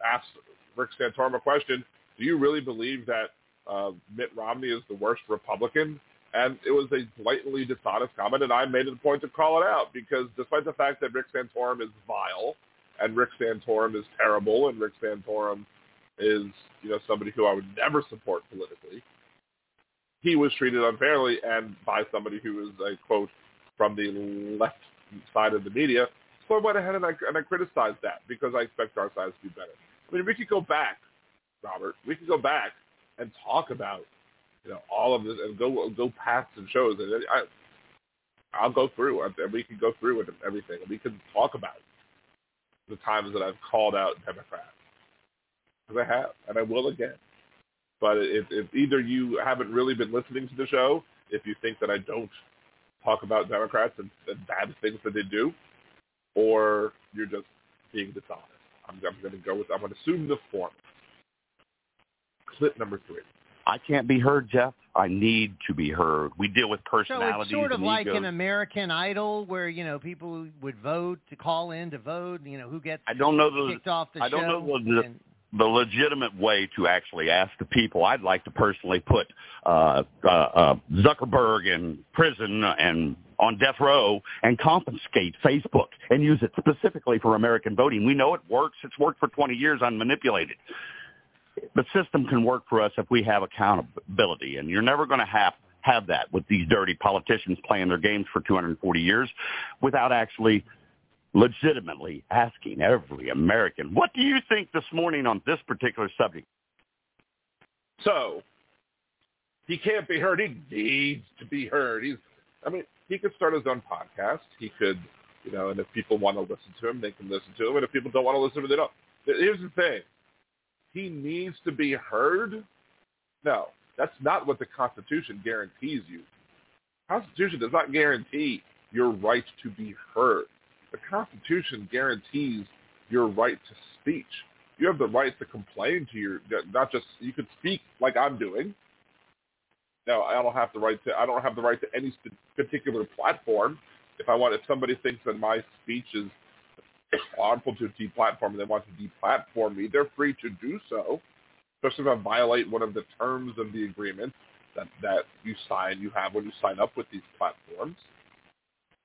asked Rick Santorum a question, do you really believe that uh, Mitt Romney is the worst Republican? And it was a blatantly dishonest comment, and I made it a point to call it out because despite the fact that Rick Santorum is vile, and Rick Santorum is terrible, and Rick Santorum is, you know, somebody who I would never support politically, he was treated unfairly and by somebody who is a quote from the left side of the media. So I went ahead and I, and I criticized that because I expect our side to be better. I mean, we could go back, Robert. We could go back and talk about you know, all of this and go go past some shows and I, I'll go through and we can go through with everything. and We can talk about the times that I've called out Democrats because I have and I will again. But if, if either you haven't really been listening to the show, if you think that I don't talk about Democrats and, and bad things that they do, or you're just being dishonest. I'm, I'm going to go with, I'm going to assume the former. Clip number three. I can't be heard, Jeff. I need to be heard. We deal with personalities. So it's sort of like egos. an American Idol, where you know people would vote to call in to vote. You know who gets I don't know the kicked off the I don't know the- and- the legitimate way to actually ask the people. I'd like to personally put uh, uh, uh, Zuckerberg in prison and on death row and confiscate Facebook and use it specifically for American voting. We know it works. It's worked for 20 years unmanipulated. The system can work for us if we have accountability, and you're never going to have have that with these dirty politicians playing their games for 240 years without actually legitimately asking every American, what do you think this morning on this particular subject? So he can't be heard. He needs to be heard. He's, I mean, he could start his own podcast. He could, you know, and if people want to listen to him, they can listen to him. And if people don't want to listen to him, they don't. Here's the thing. He needs to be heard. No, that's not what the Constitution guarantees you. The Constitution does not guarantee your right to be heard. The Constitution guarantees your right to speech. You have the right to complain to your, not just, you could speak like I'm doing. No, I don't have the right to, I don't have the right to any particular platform. If I want, if somebody thinks that my speech is harmful to deplatform and they want to deplatform me, they're free to do so, especially if I violate one of the terms of the agreement that, that you sign, you have when you sign up with these platforms.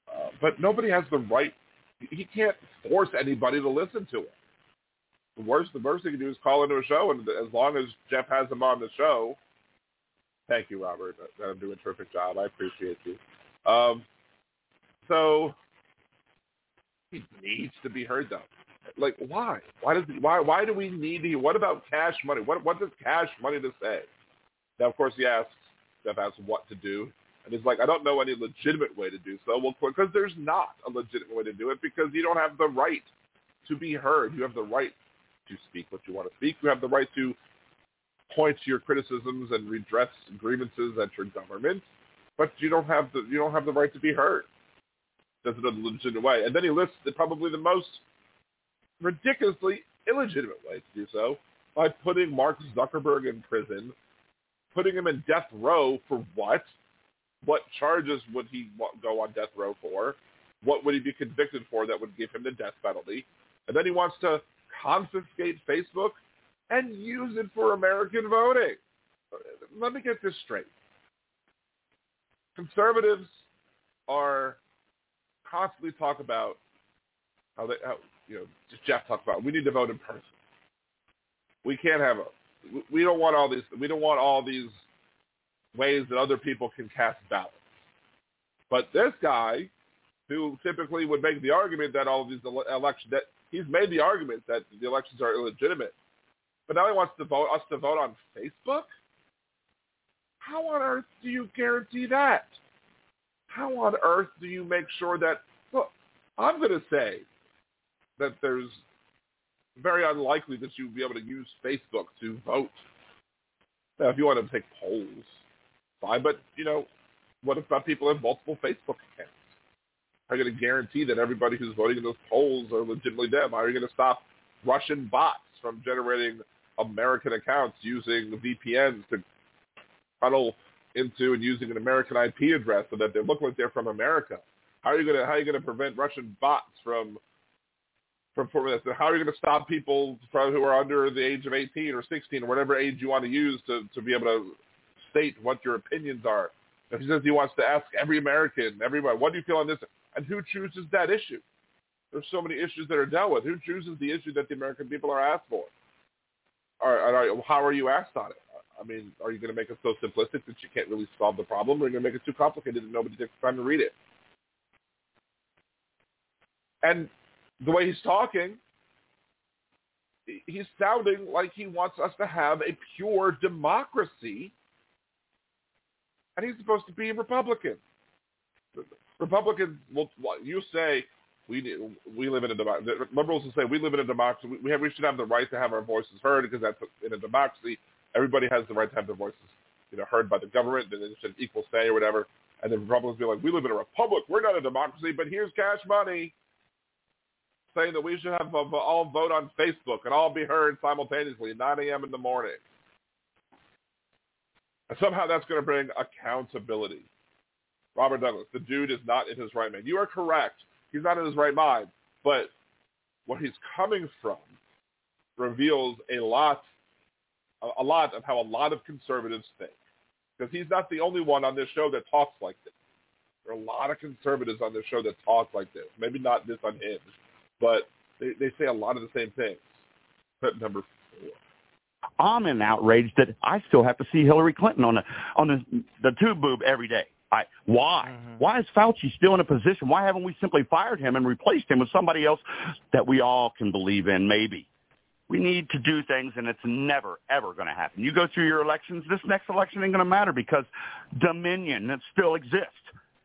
Uh, but nobody has the right he can't force anybody to listen to it. The worst, the worst he can do is call into a show, and as long as Jeff has him on the show, thank you, Robert. I'm doing a terrific job. I appreciate you. Um, so needs to be heard, though. Like, why? Why does why why do we need to? What about cash money? What what does cash money to say? Now, of course, he asks Jeff asks what to do, and he's like, I don't know any legitimate way to do so. Well, because there's not a legitimate way to do it because you don't have the right to be heard. You have the right to speak what you want to speak. You have the right to point to your criticisms and redress grievances at your government, but you don't have the you don't have the right to be heard. Does it in a legitimate way, and then he lists the, probably the most ridiculously illegitimate way to do so by putting Mark Zuckerberg in prison, putting him in death row for what? What charges would he go on death row for? What would he be convicted for that would give him the death penalty? And then he wants to confiscate Facebook and use it for American voting. Let me get this straight. Conservatives are constantly talk about how they, how, you know, just Jeff talked about we need to vote in person. We can't have a, we don't want all these, we don't want all these ways that other people can cast ballots. But this guy, who typically would make the argument that all of these ele- elections, that he's made the argument that the elections are illegitimate, but now he wants to vote us to vote on Facebook. How on earth do you guarantee that? How on earth do you make sure that? Look, I'm going to say that there's very unlikely that you'll be able to use Facebook to vote. Now, if you want to take polls, fine. But you know, what if people have multiple Facebook accounts? Are you going to guarantee that everybody who's voting in those polls are legitimately them? How are you going to stop Russian bots from generating American accounts using VPNs to funnel into and using an American IP address so that they look like they're from America? How are you going to how are you to prevent Russian bots from from, from this? How are you going to stop people from, who are under the age of 18 or 16 or whatever age you want to use to, to be able to state what your opinions are? If he says he wants to ask every American, everybody, what do you feel on this? And who chooses that issue? There's so many issues that are dealt with. Who chooses the issue that the American people are asked for? Or, or how are you asked on it? I mean, are you going to make it so simplistic that you can't really solve the problem, or are you going to make it too complicated that nobody takes time to read it? And the way he's talking, he's sounding like he wants us to have a pure democracy, and he's supposed to be a Republican. Republicans will you say we we live in a democracy. Liberals will say we live in a democracy. We have we should have the right to have our voices heard because that's in a democracy. Everybody has the right to have their voices, you know, heard by the government, and it's an equal say or whatever. And then Republicans be like, we live in a republic. We're not a democracy, but here's cash money saying that we should have uh, all vote on Facebook and all be heard simultaneously at 9 a.m. in the morning. And somehow that's going to bring accountability. Robert Douglas, the dude is not in his right mind. You are correct. He's not in his right mind. But where he's coming from reveals a lot, a lot of how a lot of conservatives think. Because he's not the only one on this show that talks like this. There are a lot of conservatives on this show that talk like this. Maybe not this unhinged, but they, they say a lot of the same things. Clip number four. I'm in outrage that I still have to see Hillary Clinton on the on the the tube boob every day. I, why? Mhm. Why is Fauci still in a position? Why haven't we simply fired him and replaced him with somebody else that we all can believe in? Maybe. We need to do things, and it's never, ever going to happen. You go through your elections, this next election ain't going to matter because Dominion it still exists.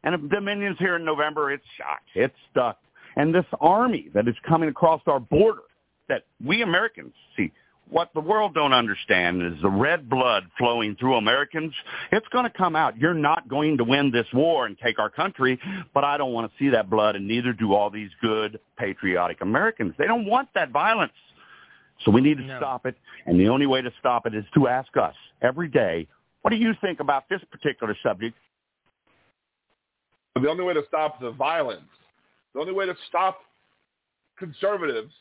And if Dominion's here in November, it's shot. It's stuck. And this army that is coming across our border that we Americans see, what the world don't understand is the red blood flowing through Americans. It's going to come out. You're not going to win this war and take our country, but I don't want to see that blood, and neither do all these good, patriotic Americans. They don't want that violence. So we need to No. stop it, and the only way to stop it is to ask us every day, what do you think about this particular subject? The only way to stop the violence, the only way to stop conservatives,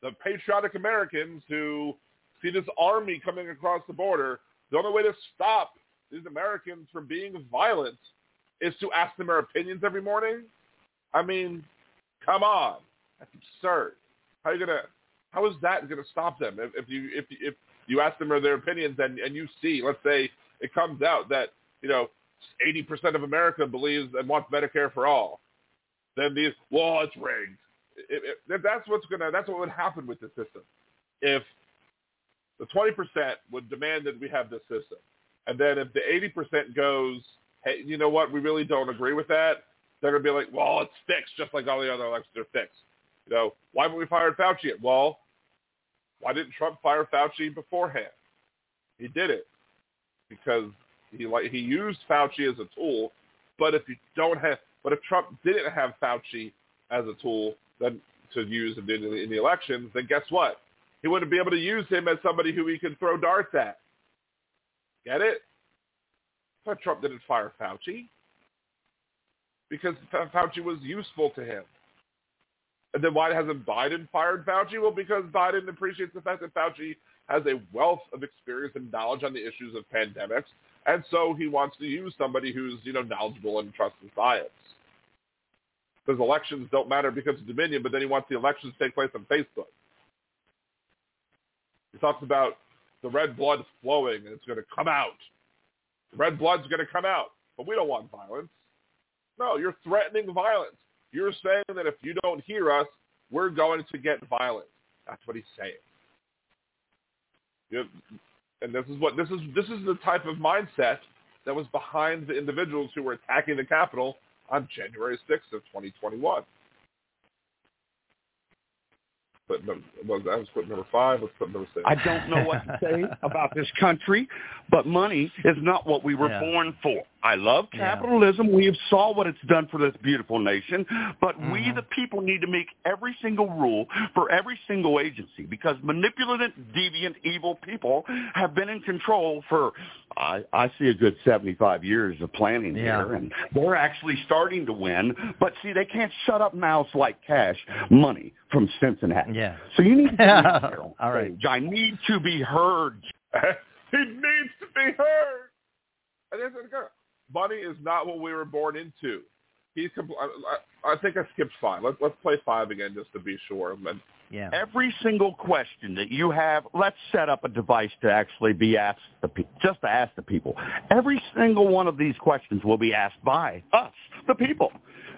the patriotic Americans who see this army coming across the border, the only way to stop these Americans from being violent is to ask them their opinions every morning? I mean, come on. That's absurd. How are you gonna how is that gonna stop them if, if you if if you ask them for their opinions and, and you see, let's say it comes out that, you know, 80% of America believes and wants Medicare for all. Then these, well, it's rigged. If, if, that's what's gonna, that's what would happen with the system. If the 20% would demand that we have this system, and then if the 80% goes, hey, you know what, we really don't agree with that, they're gonna be like, well, it's fixed, just like all the other elections are fixed. You know, why haven't we fired Fauci yet? Well, why didn't Trump fire Fauci beforehand? He did it because he like he used Fauci as a tool. But if you don't have, but if Trump didn't have Fauci as a tool then to use in the, in the elections, then guess what? He wouldn't be able to use him as somebody who he could throw darts at. Get it? But Trump didn't fire Fauci because Fa- Fauci was useful to him. And then why hasn't Biden fired Fauci? Well, because Biden appreciates the fact that Fauci has a wealth of experience and knowledge on the issues of pandemics, and so he wants to use somebody who's you know knowledgeable and trusts in science. Because elections don't matter because of Dominion, but then he wants the elections to take place on Facebook. He talks about the red blood flowing and it's going to come out. The red blood's going to come out, but we don't want violence. No, you're threatening violence. You're saying that if you don't hear us, we're going to get violent. That's what he's saying. You and this is what this is. This is the type of mindset that was behind the individuals who were attacking the Capitol on January 6th of 2021. But no, was that was clip number five? Let's put number six. I don't know what to say [LAUGHS] about this country, but money is not what we were Yeah. born for. I love Yeah. capitalism. We have saw what it's done for this beautiful nation, but we Mhm. the people need to make every single rule for every single agency because manipulative, deviant, evil people have been in control for I, I see a good 75 years of planning Yeah. here, and they're actually starting to win. But see, they can't shut up mouths like cash money from Cincinnati. Yeah. So you need to be [LAUGHS] there on All right. I need to be heard. [LAUGHS] he needs to be heard. And that's what it goes. Money is not what we were born into. He's. Compl- I, I, I think I skipped five. Let's let's play five again just to be sure. And Yeah. Every single question that you have, let's set up a device to actually be asked the pe- just to ask the people. Every single one of these questions will be asked by us, the people.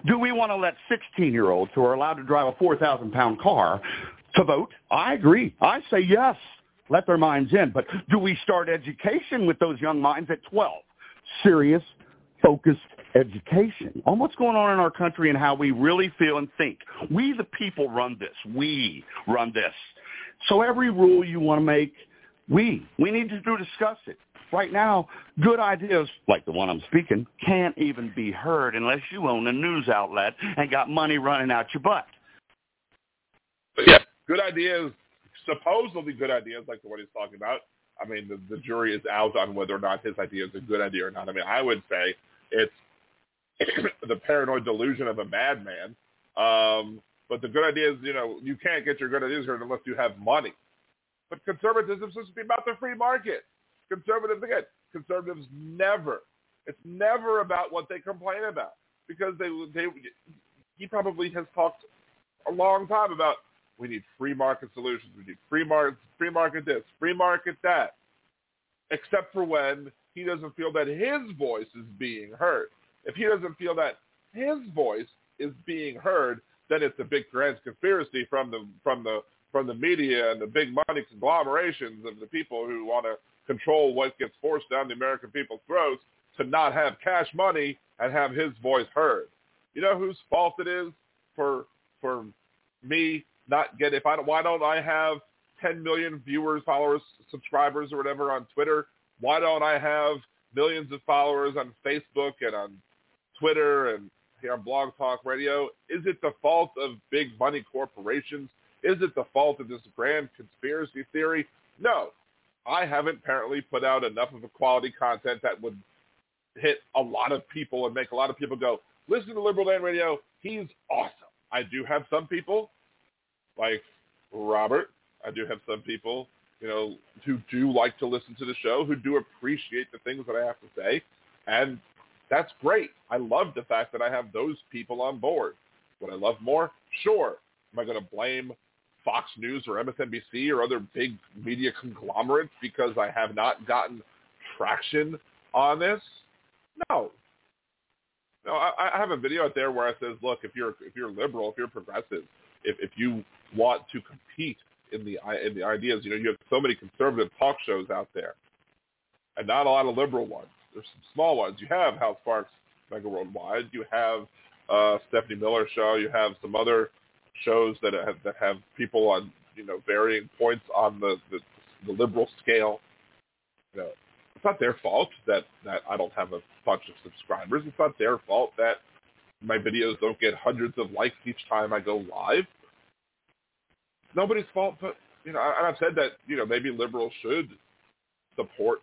Do we want to let 16-year-olds who are allowed to drive a 4,000-pound car to vote? I agree. I say yes. Let their minds in. But do we start education with those young minds at 12? Serious, focused education on what's going on in our country and how we really feel and think. We, the people, run this. We run this. So every rule you want to make, We. We need to discuss it. Right now, good ideas, like the one I'm speaking, can't even be heard unless you own a news outlet and got money running out your butt. But yeah, good ideas, supposedly good ideas, like the one he's talking about. I mean, the, the jury is out on whether or not his idea is a good idea or not. I mean, I would say it's [COUGHS] the paranoid delusion of a madman. Um, but the good idea is, you know, you can't get your good ideas heard unless you have money. But conservatism is supposed to be about the free market. Conservatives, again, conservatives never, it's never about what they complain about because they, they, he probably has talked a long time about we need free market solutions. We need free market, free market this, free market that, except for when he doesn't feel that his voice is being heard. If he doesn't feel that his voice is being heard, then it's a big grand conspiracy from the from the from the media and the big money conglomerations of the people who want to control what gets forced down the American people's throats to not have cash money and have his voice heard. You know whose fault it is for for me not get if I don't why don't I have 10 million viewers, followers, subscribers or whatever on Twitter? Why don't I have millions of followers on Facebook and on Twitter and here on Blog Talk Radio? Is it the fault of big money corporations is it the fault of this grand conspiracy theory? No. I haven't apparently put out enough of a quality content that would hit a lot of people and make a lot of people go, listen to Liberal Dan Radio. He's awesome. I do have some people like Robert. I do have some people, you know, who do like to listen to the show, who do appreciate the things that I have to say. And that's great. I love the fact that I have those people on board. Would I love more? Sure. Am I going to blame Fox News or MSNBC or other big media conglomerates because I have not gotten traction on this? No. No, I, I have a video out there where I says, look, if you're if you're liberal, if you're progressive, if if you want to compete in the in the ideas, you know, you have so many conservative talk shows out there, and not a lot of liberal ones. There's some small ones. You have Hal Sparks Mega Worldwide. You have uh, Stephanie Miller show. You have some other shows that have that have people on you know varying points on the the, the liberal scale. You know, it's not their fault that that I don't have a bunch of subscribers. It's not their fault that my videos don't get hundreds of likes each time I go live. Nobody's fault, but you know, and I've said that you know maybe liberals should support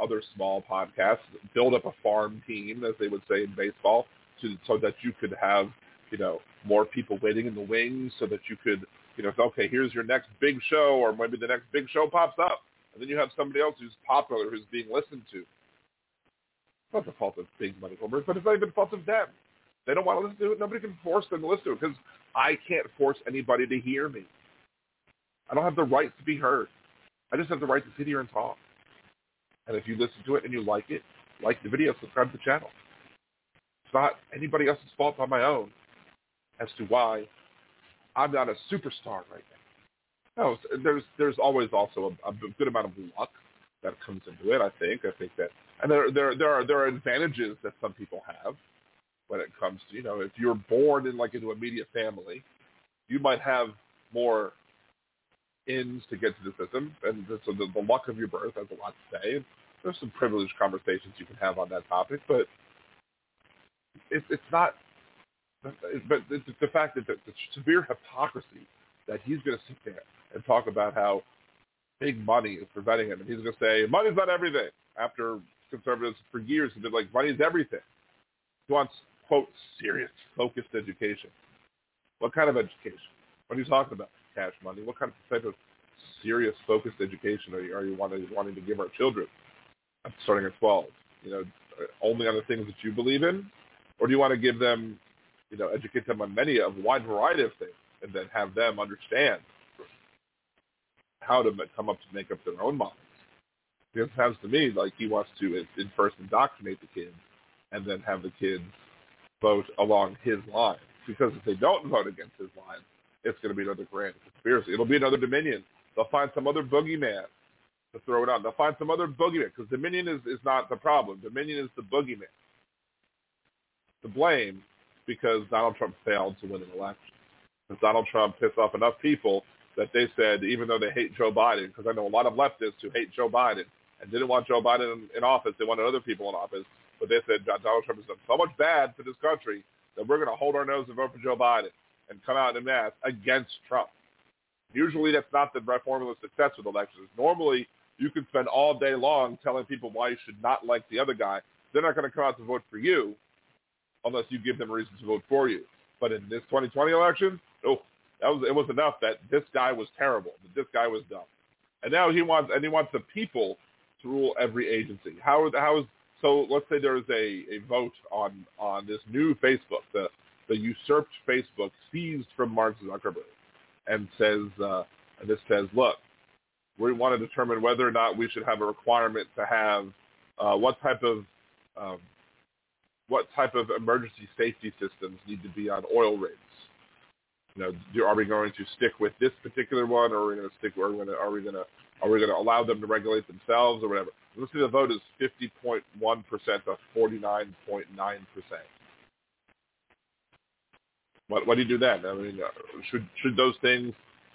other small podcasts, build up a farm team, as they would say in baseball, to, so that you could have you know, more people waiting in the wings so that you could, you know, okay, here's your next big show or maybe the next big show pops up. And then you have somebody else who's popular, who's being listened to. It's not the fault of big money corporations, but it's not even the fault of them. They don't want to listen to it. Nobody can force them to listen to it because I can't force anybody to hear me. I don't have the right to be heard. I just have the right to sit here and talk. And if you listen to it and you like it, like the video, subscribe to the channel. It's not anybody else's fault on my own as to why I'm not a superstar right now. No, there's there's always also a, a good amount of luck that comes into it. I think I think that, and there there there are there are advantages that some people have when it comes to you know if you're born in like into a media family, you might have more ins to get to the system, and so the, the luck of your birth has a lot to say. There's some privileged conversations you can have on that topic, but it's it's not but the, the fact that the, the severe hypocrisy that he's going to sit there and talk about how big money is preventing him, and he's going to say money's not everything. After conservatives for years have been like money's everything. He wants quote serious, focused education. What kind of education? What are you talking about? Cash money. What kind of type of serious, focused education are you, are you wanting, wanting to give our children? Starting at 12, you know, only on the things that you believe in, or do you want to give them you know, educate them on many of a wide variety of things, and then have them understand how to come up to make up their own minds. Because it sounds to me like he wants to in first indoctrinate the kids, and then have the kids vote along his lines. Because if they don't vote against his lines, it's going to be another grand conspiracy. It'll be another Dominion. They'll find some other boogeyman to throw it on. They'll find some other boogeyman because Dominion is, is not the problem. Dominion is the boogeyman. The blame because Donald Trump failed to win an election. Because Donald Trump pissed off enough people that they said even though they hate Joe Biden, because I know a lot of leftists who hate Joe Biden and didn't want Joe Biden in, in office, they wanted other people in office, but they said Donald Trump has done so much bad for this country that we're going to hold our nose and vote for Joe Biden and come out in mass against Trump. Usually that's not the formula of success with elections. Normally you can spend all day long telling people why you should not like the other guy. They're not going to come out to vote for you unless you give them a reason to vote for you. But in this 2020 election, oh, that was it was enough that this guy was terrible, that this guy was dumb, and now he wants and he wants the people to rule every agency. How how is so? Let's say there is a, a vote on on this new Facebook, the the usurped Facebook seized from Mark Zuckerberg, and says uh, and this says, look, we want to determine whether or not we should have a requirement to have uh, what type of um, what type of emergency safety systems need to be on oil rigs. You know, are we going to stick with this particular one, or are we going to stick? Are we going to are we going to are we going to allow them to regulate themselves, or whatever? Let's see. The vote is 50.1 percent to 49.9 percent. What what do you do then? I mean, uh, should should those things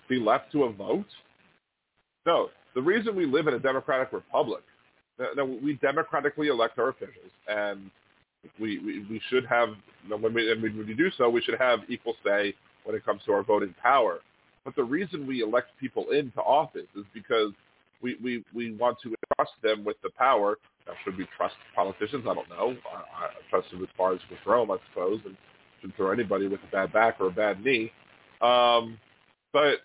be left to a vote? No. The reason we live in a democratic republic, no, we democratically elect our officials, and we, we, we should have, when we, and when we do so, we should have equal say when it comes to our voting power. But the reason we elect people into office is because we, we, we want to trust them with the power. Now, should we trust politicians? I don't know. I, I trust them as far as we throw them, I suppose, and should throw anybody with a bad back or a bad knee. Um, but,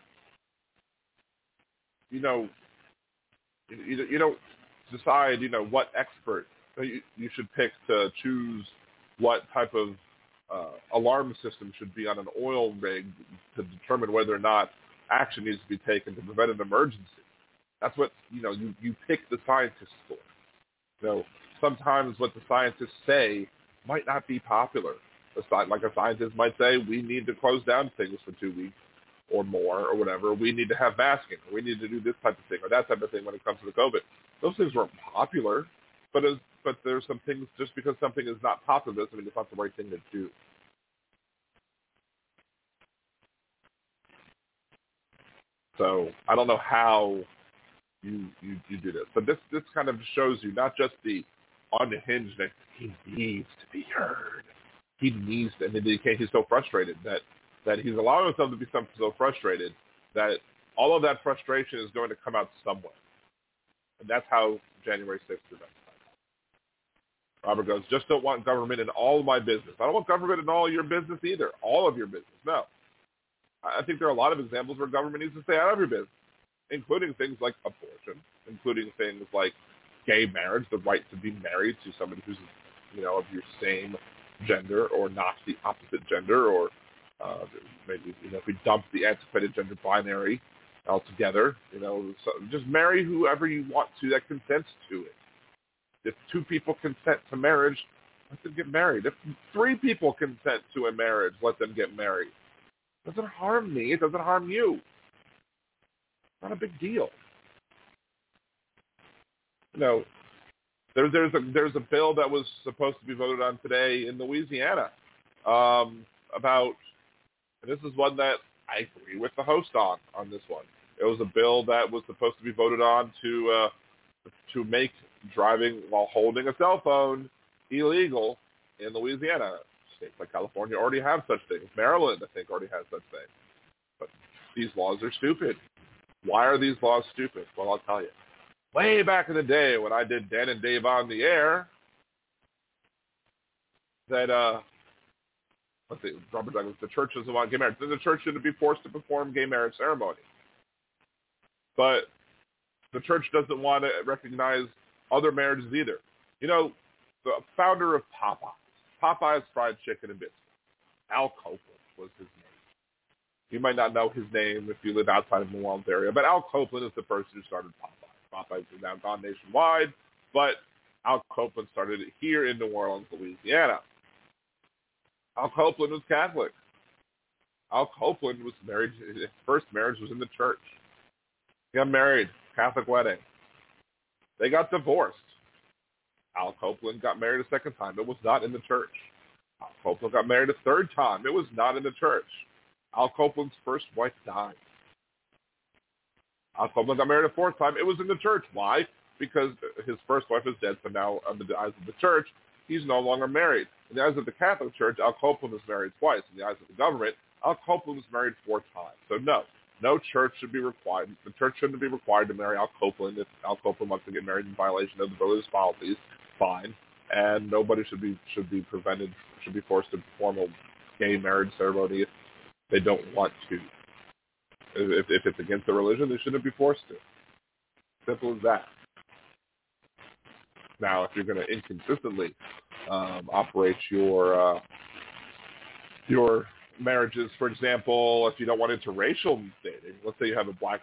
you know, you, you don't decide, you know, what expert you, you should pick to choose what type of uh, alarm system should be on an oil rig to determine whether or not action needs to be taken to prevent an emergency. That's what you know. You you pick the scientists for. You know, sometimes what the scientists say might not be popular. Like a scientist might say, we need to close down things for two weeks or more or whatever. We need to have masking. Or we need to do this type of thing or that type of thing when it comes to the COVID. Those things weren't popular, but but there's some things just because something is not popular doesn't mean it's not the right thing to do. So I don't know how you you, you do this, but this this kind of shows you not just the unhinged that he needs to be heard. He needs, to, and then he's so frustrated that that he's allowing himself to be so frustrated that all of that frustration is going to come out somewhere, and that's how January 6th events. Robert goes, just don't want government in all my business. I don't want government in all your business either. All of your business. No. I think there are a lot of examples where government needs to stay out of your business, including things like abortion, including things like gay marriage, the right to be married to somebody who's, you know, of your same gender or not the opposite gender or uh, maybe, you know, if we dump the antiquated gender binary altogether, you know, so just marry whoever you want to that consents to it. If two people consent to marriage, let them get married. If three people consent to a marriage, let them get married. It doesn't harm me. It doesn't harm you. It's not a big deal. You know, there, there's a there's a bill that was supposed to be voted on today in Louisiana um, about. this is one that I agree with the host on on this one. It was a bill that was supposed to be voted on to uh, to make driving while holding a cell phone illegal in Louisiana. States like California already have such things. Maryland, I think, already has such things. But these laws are stupid. Why are these laws stupid? Well, I'll tell you. Way back in the day when I did Dan and Dave on the air, that uh, let's see, Robert Douglas, the church doesn't want gay marriage. Then the church shouldn't be forced to perform gay marriage ceremony. But the church doesn't want to recognize other marriages either. You know, the founder of Popeyes, Popeyes Fried Chicken and Biscuits, Al Copeland was his name. You might not know his name if you live outside of New Orleans area, but Al Copeland is the person who started Popeyes. Popeyes is now gone nationwide, but Al Copeland started it here in New Orleans, Louisiana. Al Copeland was Catholic. Al Copeland was married, his first marriage was in the church. He got married, Catholic wedding. They got divorced. Al Copeland got married a second time. It was not in the church. Al Copeland got married a third time. It was not in the church. Al Copeland's first wife died. Copeland got married a fourth time. It was in the church. Why? Because his first wife is dead, so now under the eyes of the church, he's no longer married. In the eyes of the Catholic Church, Al Copeland was married twice. In the eyes of the government, Al Copeland was married four times. So no, no church should be required. The church shouldn't be required to marry Al Copeland if Al Copeland wants to get married in violation of the religious policies. Fine, and nobody should be should be prevented should be forced to perform a gay marriage ceremony if they don't want to. If, if it's against the religion, they shouldn't be forced to. Simple as that. Now, if you're going to inconsistently um, operate your uh, your marriages, for example, if you don't want interracial dating, let's say you have a black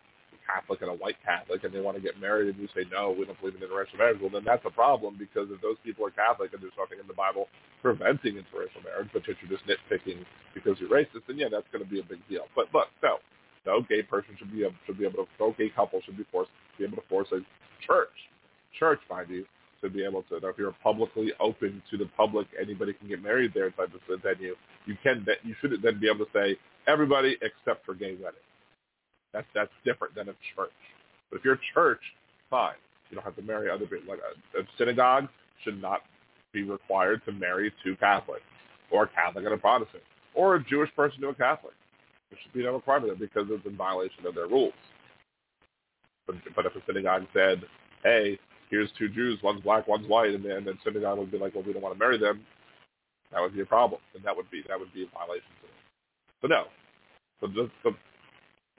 Catholic and a white Catholic and they want to get married and you say, no, we don't believe in interracial marriage, well, then that's a problem because if those people are Catholic and there's nothing in the Bible preventing interracial marriage, but you're just nitpicking because you're racist, then yeah, that's going to be a big deal. But look, no, no gay person should be able, should be able to, no gay couple should be forced be able to force a church, church, mind you, to be able to. If you're publicly open to the public, anybody can get married there type of venue. You can you should then be able to say everybody except for gay weddings. That's that's different than a church. But if you're a church, fine. You don't have to marry other people. Like a, a synagogue should not be required to marry two Catholics, or a Catholic and a Protestant, or a Jewish person to a Catholic. There should be no requirement because it's in violation of their rules. But, but if a synagogue said, hey, here's two Jews, one's black, one's white, and then, then synagogue would be like, well, we don't want to marry them, that would be a problem. And that would be that would be a violation. So no. So just so,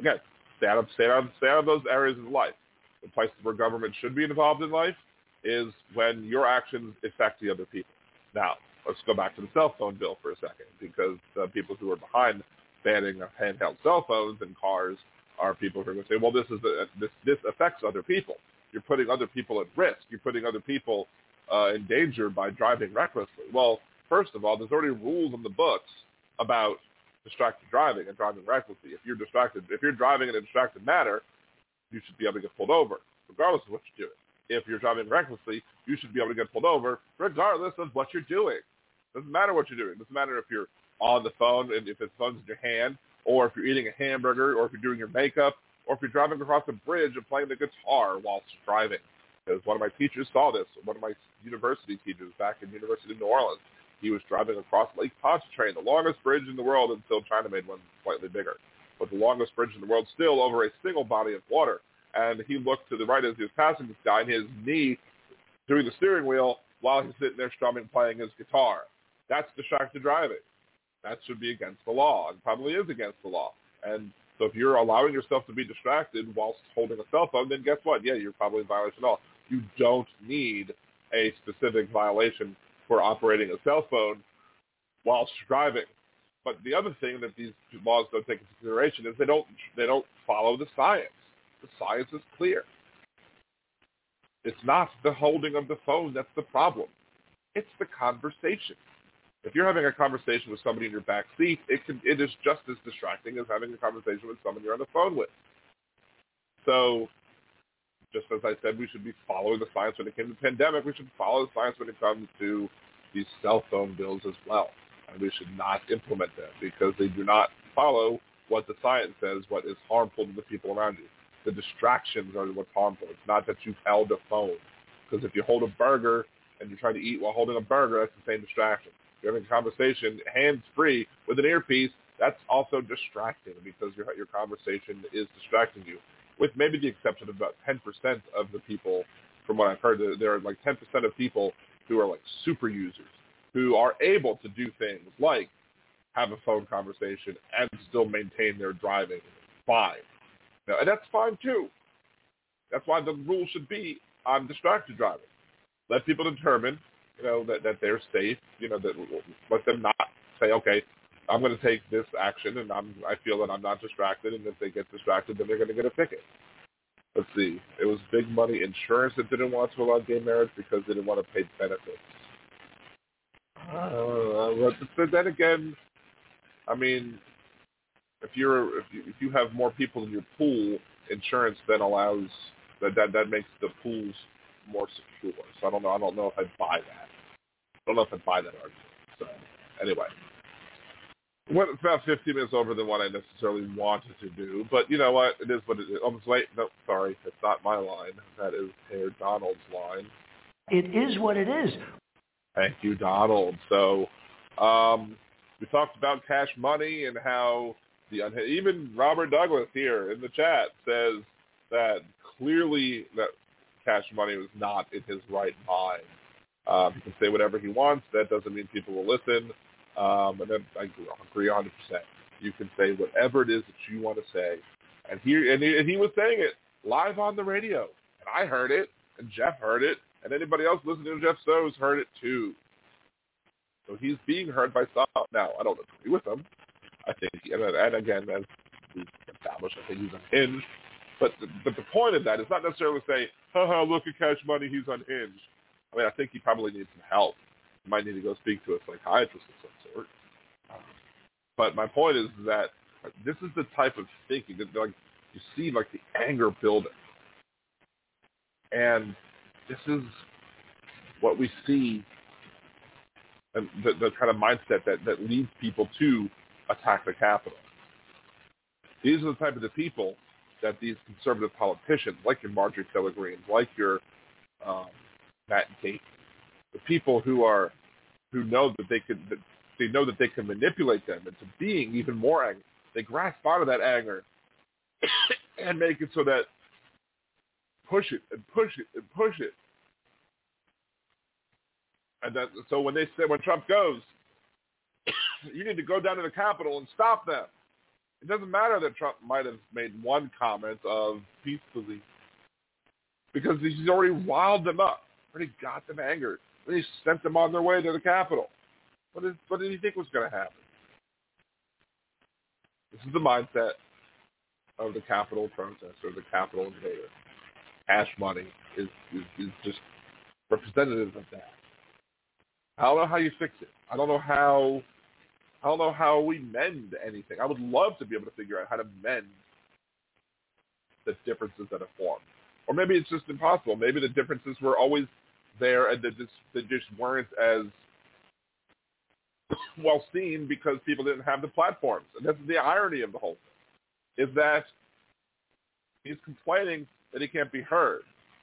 again, stay out of stay out of, stay out of those areas of life. The places where government should be involved in life is when your actions affect the other people. Now, let's go back to the cell phone bill for a second, because the people who are behind banning handheld cell phones and cars are people who are going to say, well, this is a, this this affects other people. You're putting other people at risk. You're putting other people uh, in danger by driving recklessly. Well, first of all, there's already rules in the books about distracted driving and driving recklessly. If you're distracted, if you're driving in a distracted manner, you should be able to get pulled over, regardless of what you're doing. If you're driving recklessly, you should be able to get pulled over, regardless of what you're doing. Doesn't matter what you're doing. Doesn't matter if you're on the phone and if the phone's in your hand, or if you're eating a hamburger, or if you're doing your makeup, or if you're driving across a bridge and playing the guitar whilst driving. Because one of my teachers saw this. One of my university teachers back in University of New Orleans he was driving across Lake Pontchartrain, the longest bridge in the world until China made one slightly bigger, but the longest bridge in the world still over a single body of water. And he looked to the right as he was passing this guy, and his knee doing the steering wheel while he's sitting there strumming, playing his guitar. That's distracted driving. That should be against the law, and probably is against the law. And so if you're allowing yourself to be distracted whilst holding a cell phone, then guess what? Yeah, you're probably in violation of law. You don't need a specific violation for operating a cell phone whilst driving. But the other thing that these laws don't take into consideration is they don't they don't follow the science. The science is clear. It's not the holding of the phone that's the problem. It's the conversation. If you're having a conversation with somebody in your back seat, it can it is just as distracting as having a conversation with someone you're on the phone with. So just as I said, we should be following the science when it came to the pandemic. We should follow the science when it comes to these cell phone bills as well. And we should not implement them because they do not follow what the science says, what is harmful to the people around you. The distractions are what's harmful. It's not that you've held a phone. Because if you hold a burger and you're trying to eat while holding a burger, that's the same distraction. Having a conversation hands-free with an earpiece, that's also distracting because your, your conversation is distracting you with maybe the exception of about 10% of the people, from what I've heard, there are like 10% of people who are like super users who are able to do things like have a phone conversation and still maintain their driving fine. Now, and that's fine too. That's why the rule should be on distracted driving. Let people determine, you know, that, that they're safe. You know, that let them not say, okay, I'm going to take this action, and I'm, I feel that I'm not distracted, and if they get distracted, then they're going to get a ticket. Let's see. It was big money insurance that didn't want to allow gay marriage because they didn't want to pay benefits. Uh, but then again, I mean, if you're if you, if you have more people in your pool, insurance then allows that that that makes the pools more secure. So I don't know. I don't know if I buy that. I don't know if I'd buy that argument. So anyway. went about 15 minutes over than what I necessarily wanted to do, but you know what? It is what it is. Oh, wait, no, sorry, it's not my line. That is Herr Donald's line. It is what it is. Thank you, Donald. So, um, we talked about cash money and how the even Robert Douglas here in the chat says that clearly that cash money was not in his right mind. Um, he can say whatever he wants. That doesn't mean people will listen. Um, and then I agree 100%. You can say whatever it is that you want to say. And he, and he, and he was saying it live on the radio. And I heard it, and Jeff heard it, and anybody else listening to Jeff Sows heard it too. So he's being heard by some. Now, I don't agree with him. I think, and, and again, as we established, I think he's unhinged. But the, but the point of that is not necessarily say, haha, look at Cash Money, he's unhinged. I mean, I think he probably needs some help. He might need to go speak to a psychiatrist of some sort. But my point is that this is the type of thinking that like you see like the anger building. And this is what we see and the, the kind of mindset that, that leads people to attack the Capitol. These are the type of the people that these conservative politicians, like your Marjorie Taylor Greene, like your um, Matt Gaetz, the people who are who know that they can that they know that they can manipulate them into being even more angry. They grasp onto that anger [COUGHS] and make it so that push it and push it and push it. And that, so when they say when Trump goes, [COUGHS] you need to go down to the Capitol and stop them. It doesn't matter that Trump might have made one comment of peacefully, because he's already riled them up, got them angered. Then he sent them on their way to the Capitol. What did, what did he think was going to happen? This is the mindset of the Capitol protester, the Capitol invader. Cash money is, is, is just representative of that. I don't know how you fix it. I don't know how I don't know how we mend anything. I would love to be able to figure out how to mend the differences that have formed. Or maybe it's just impossible. Maybe the differences were always there and they just, they just weren't as well seen because people didn't have the platforms. And that's the irony of the whole thing, is that he's complaining that he can't be heard.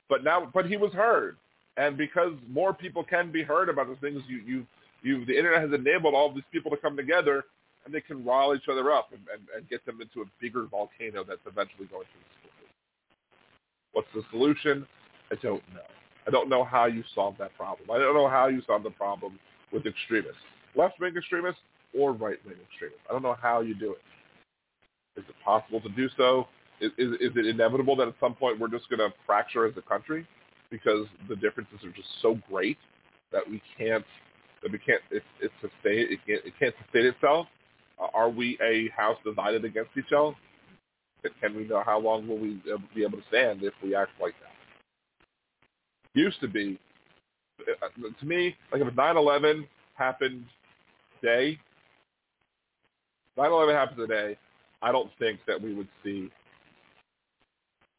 But now, but he was heard. And because more people can be heard about the things you, you, you, the internet has enabled all these people to come together and they can rile each other up and, and, and get them into a bigger volcano that's eventually going to explode. What's the solution? I don't know. I don't know how you solve that problem. I don't know how you solve the problem with extremists left-wing extremists or right-wing extremists. I don't know how you do it. Is it possible to do so? Is, is, is it inevitable that at some point we're just going to fracture as a country because the differences are just so great that we can't that we can't it, it sustain it can't it can't sustain itself? Uh, are we a house divided against each other? Can we know how long will we be able to stand if we act like that? Used to be, uh, to me, like if 9/11 happened day, 9/11 happens today, I don't think that we would see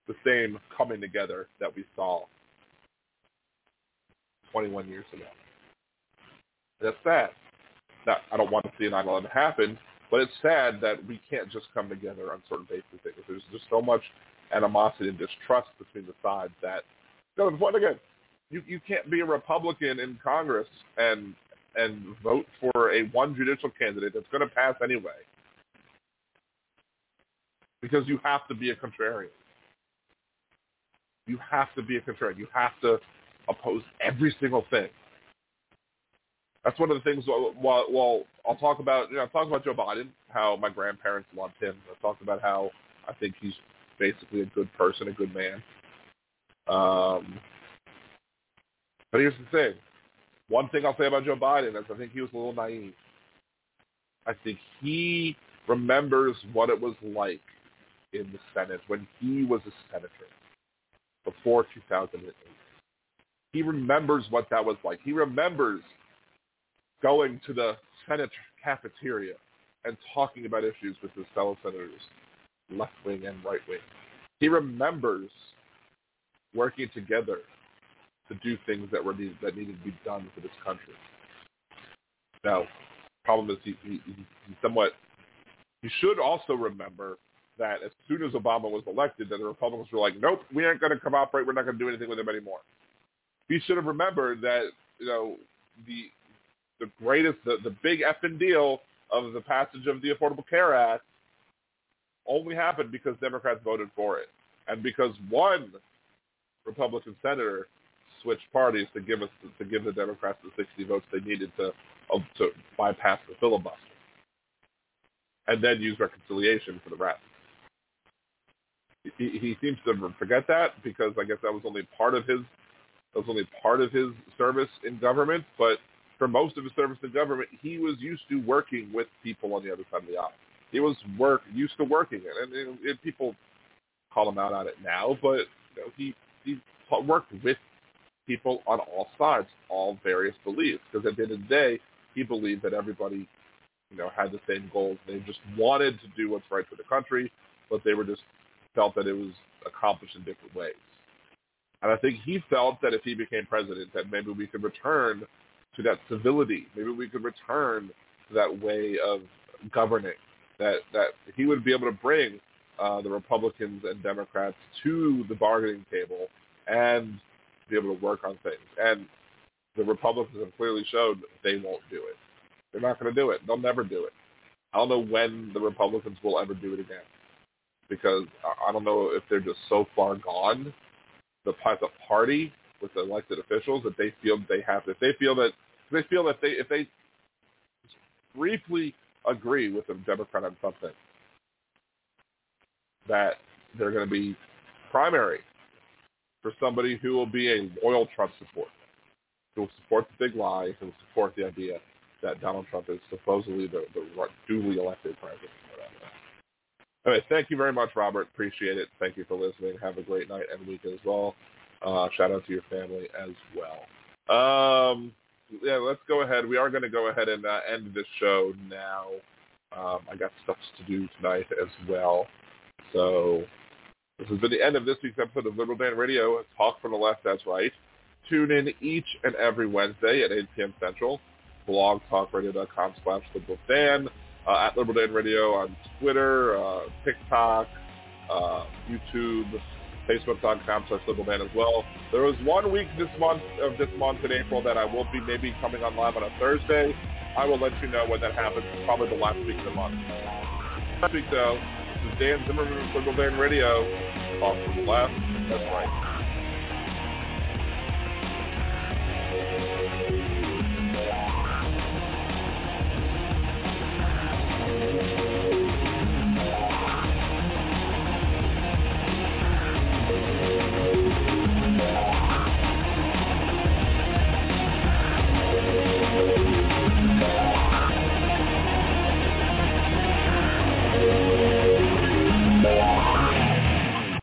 the same coming together that we saw 21 years ago. That's sad. Now, I don't want to see 9/11 happen, but it's sad that we can't just come together on certain bases. There's just so much animosity and distrust between the sides that, you know, again, you you can't be a Republican in Congress and and vote for a one judicial candidate that's going to pass anyway. Because you have to be a contrarian. You have to be a contrarian. You have to oppose every single thing. That's one of the things. Well, well I'll talk about. You know, I'll talk about Joe Biden. How my grandparents loved him. I talked about how I think he's basically a good person, a good man. Um, but here's the thing: one thing I'll say about Joe Biden is I think he was a little naive. I think he remembers what it was like in the Senate when he was a senator before 2008. He remembers what that was like. He remembers going to the Senate cafeteria and talking about issues with his fellow senators, left wing and right wing. He remembers working together to do things that were needed, that needed to be done for this country. Now, problem is he, he, he somewhat. You should also remember that as soon as Obama was elected, that the Republicans were like, "Nope, we aren't going to cooperate. We're not going to do anything with him anymore." He should have remembered that you know the the greatest, the, the big effing deal of the passage of the Affordable Care Act only happened because Democrats voted for it, and because one Republican senator switched parties to give us to give the Democrats the 60 votes they needed to uh, to bypass the filibuster, and then use reconciliation for the rest. He, he seems to forget that because I guess that was only part of his that was only part of his service in government, but for most of his service in government, he was used to working with people on the other side of the aisle. He was work used to working it, and, and, and people call him out on it now, but you know, he he worked with people on all sides, all various beliefs, because at the end of the day, he believed that everybody, you know, had the same goals. They just wanted to do what's right for the country, but they were just felt that it was accomplished in different ways. And I think he felt that if he became president, that maybe we could return to that civility. Maybe we could return to that way of governing. That that he would be able to bring uh, the Republicans and Democrats to the bargaining table and be able to work on things. And the Republicans have clearly showed they won't do it. They're not going to do it. They'll never do it. I don't know when the Republicans will ever do it again because I don't know if they're just so far gone, the, the party with the elected officials that they feel they have. If they feel that they feel that they if they briefly agree with the Democrat on something, that they're going to be primary for somebody who will be a loyal Trump supporter, who will support the big lie, who will support the idea that Donald Trump is supposedly the, the duly elected president. Anyway, thank you very much, Robert. Appreciate it. Thank you for listening. Have a great night and weekend as well. Uh, shout out to your family as well. Um, yeah, let's go ahead. We are going to go ahead and uh, end this show now. Um, I got stuff to do tonight as well. So this has been the end of this week's episode of Liberal Dan Radio. Talk from the left, that's right. Tune in each and every Wednesday at 8 p.m. Central. blogtalkradio.com slash Liberal Dan. Uh, at Liberal Dan Radio on Twitter, uh, TikTok, uh, YouTube, Facebook.com slash Liberal Dan as well. There was one week this month of this month in April that I will be maybe coming on live on a Thursday. I will let you know when that happens. Probably the last week of the month. Last week though, is Dan Zimmerman of Circle Dan Radio. Off to the left. That's right.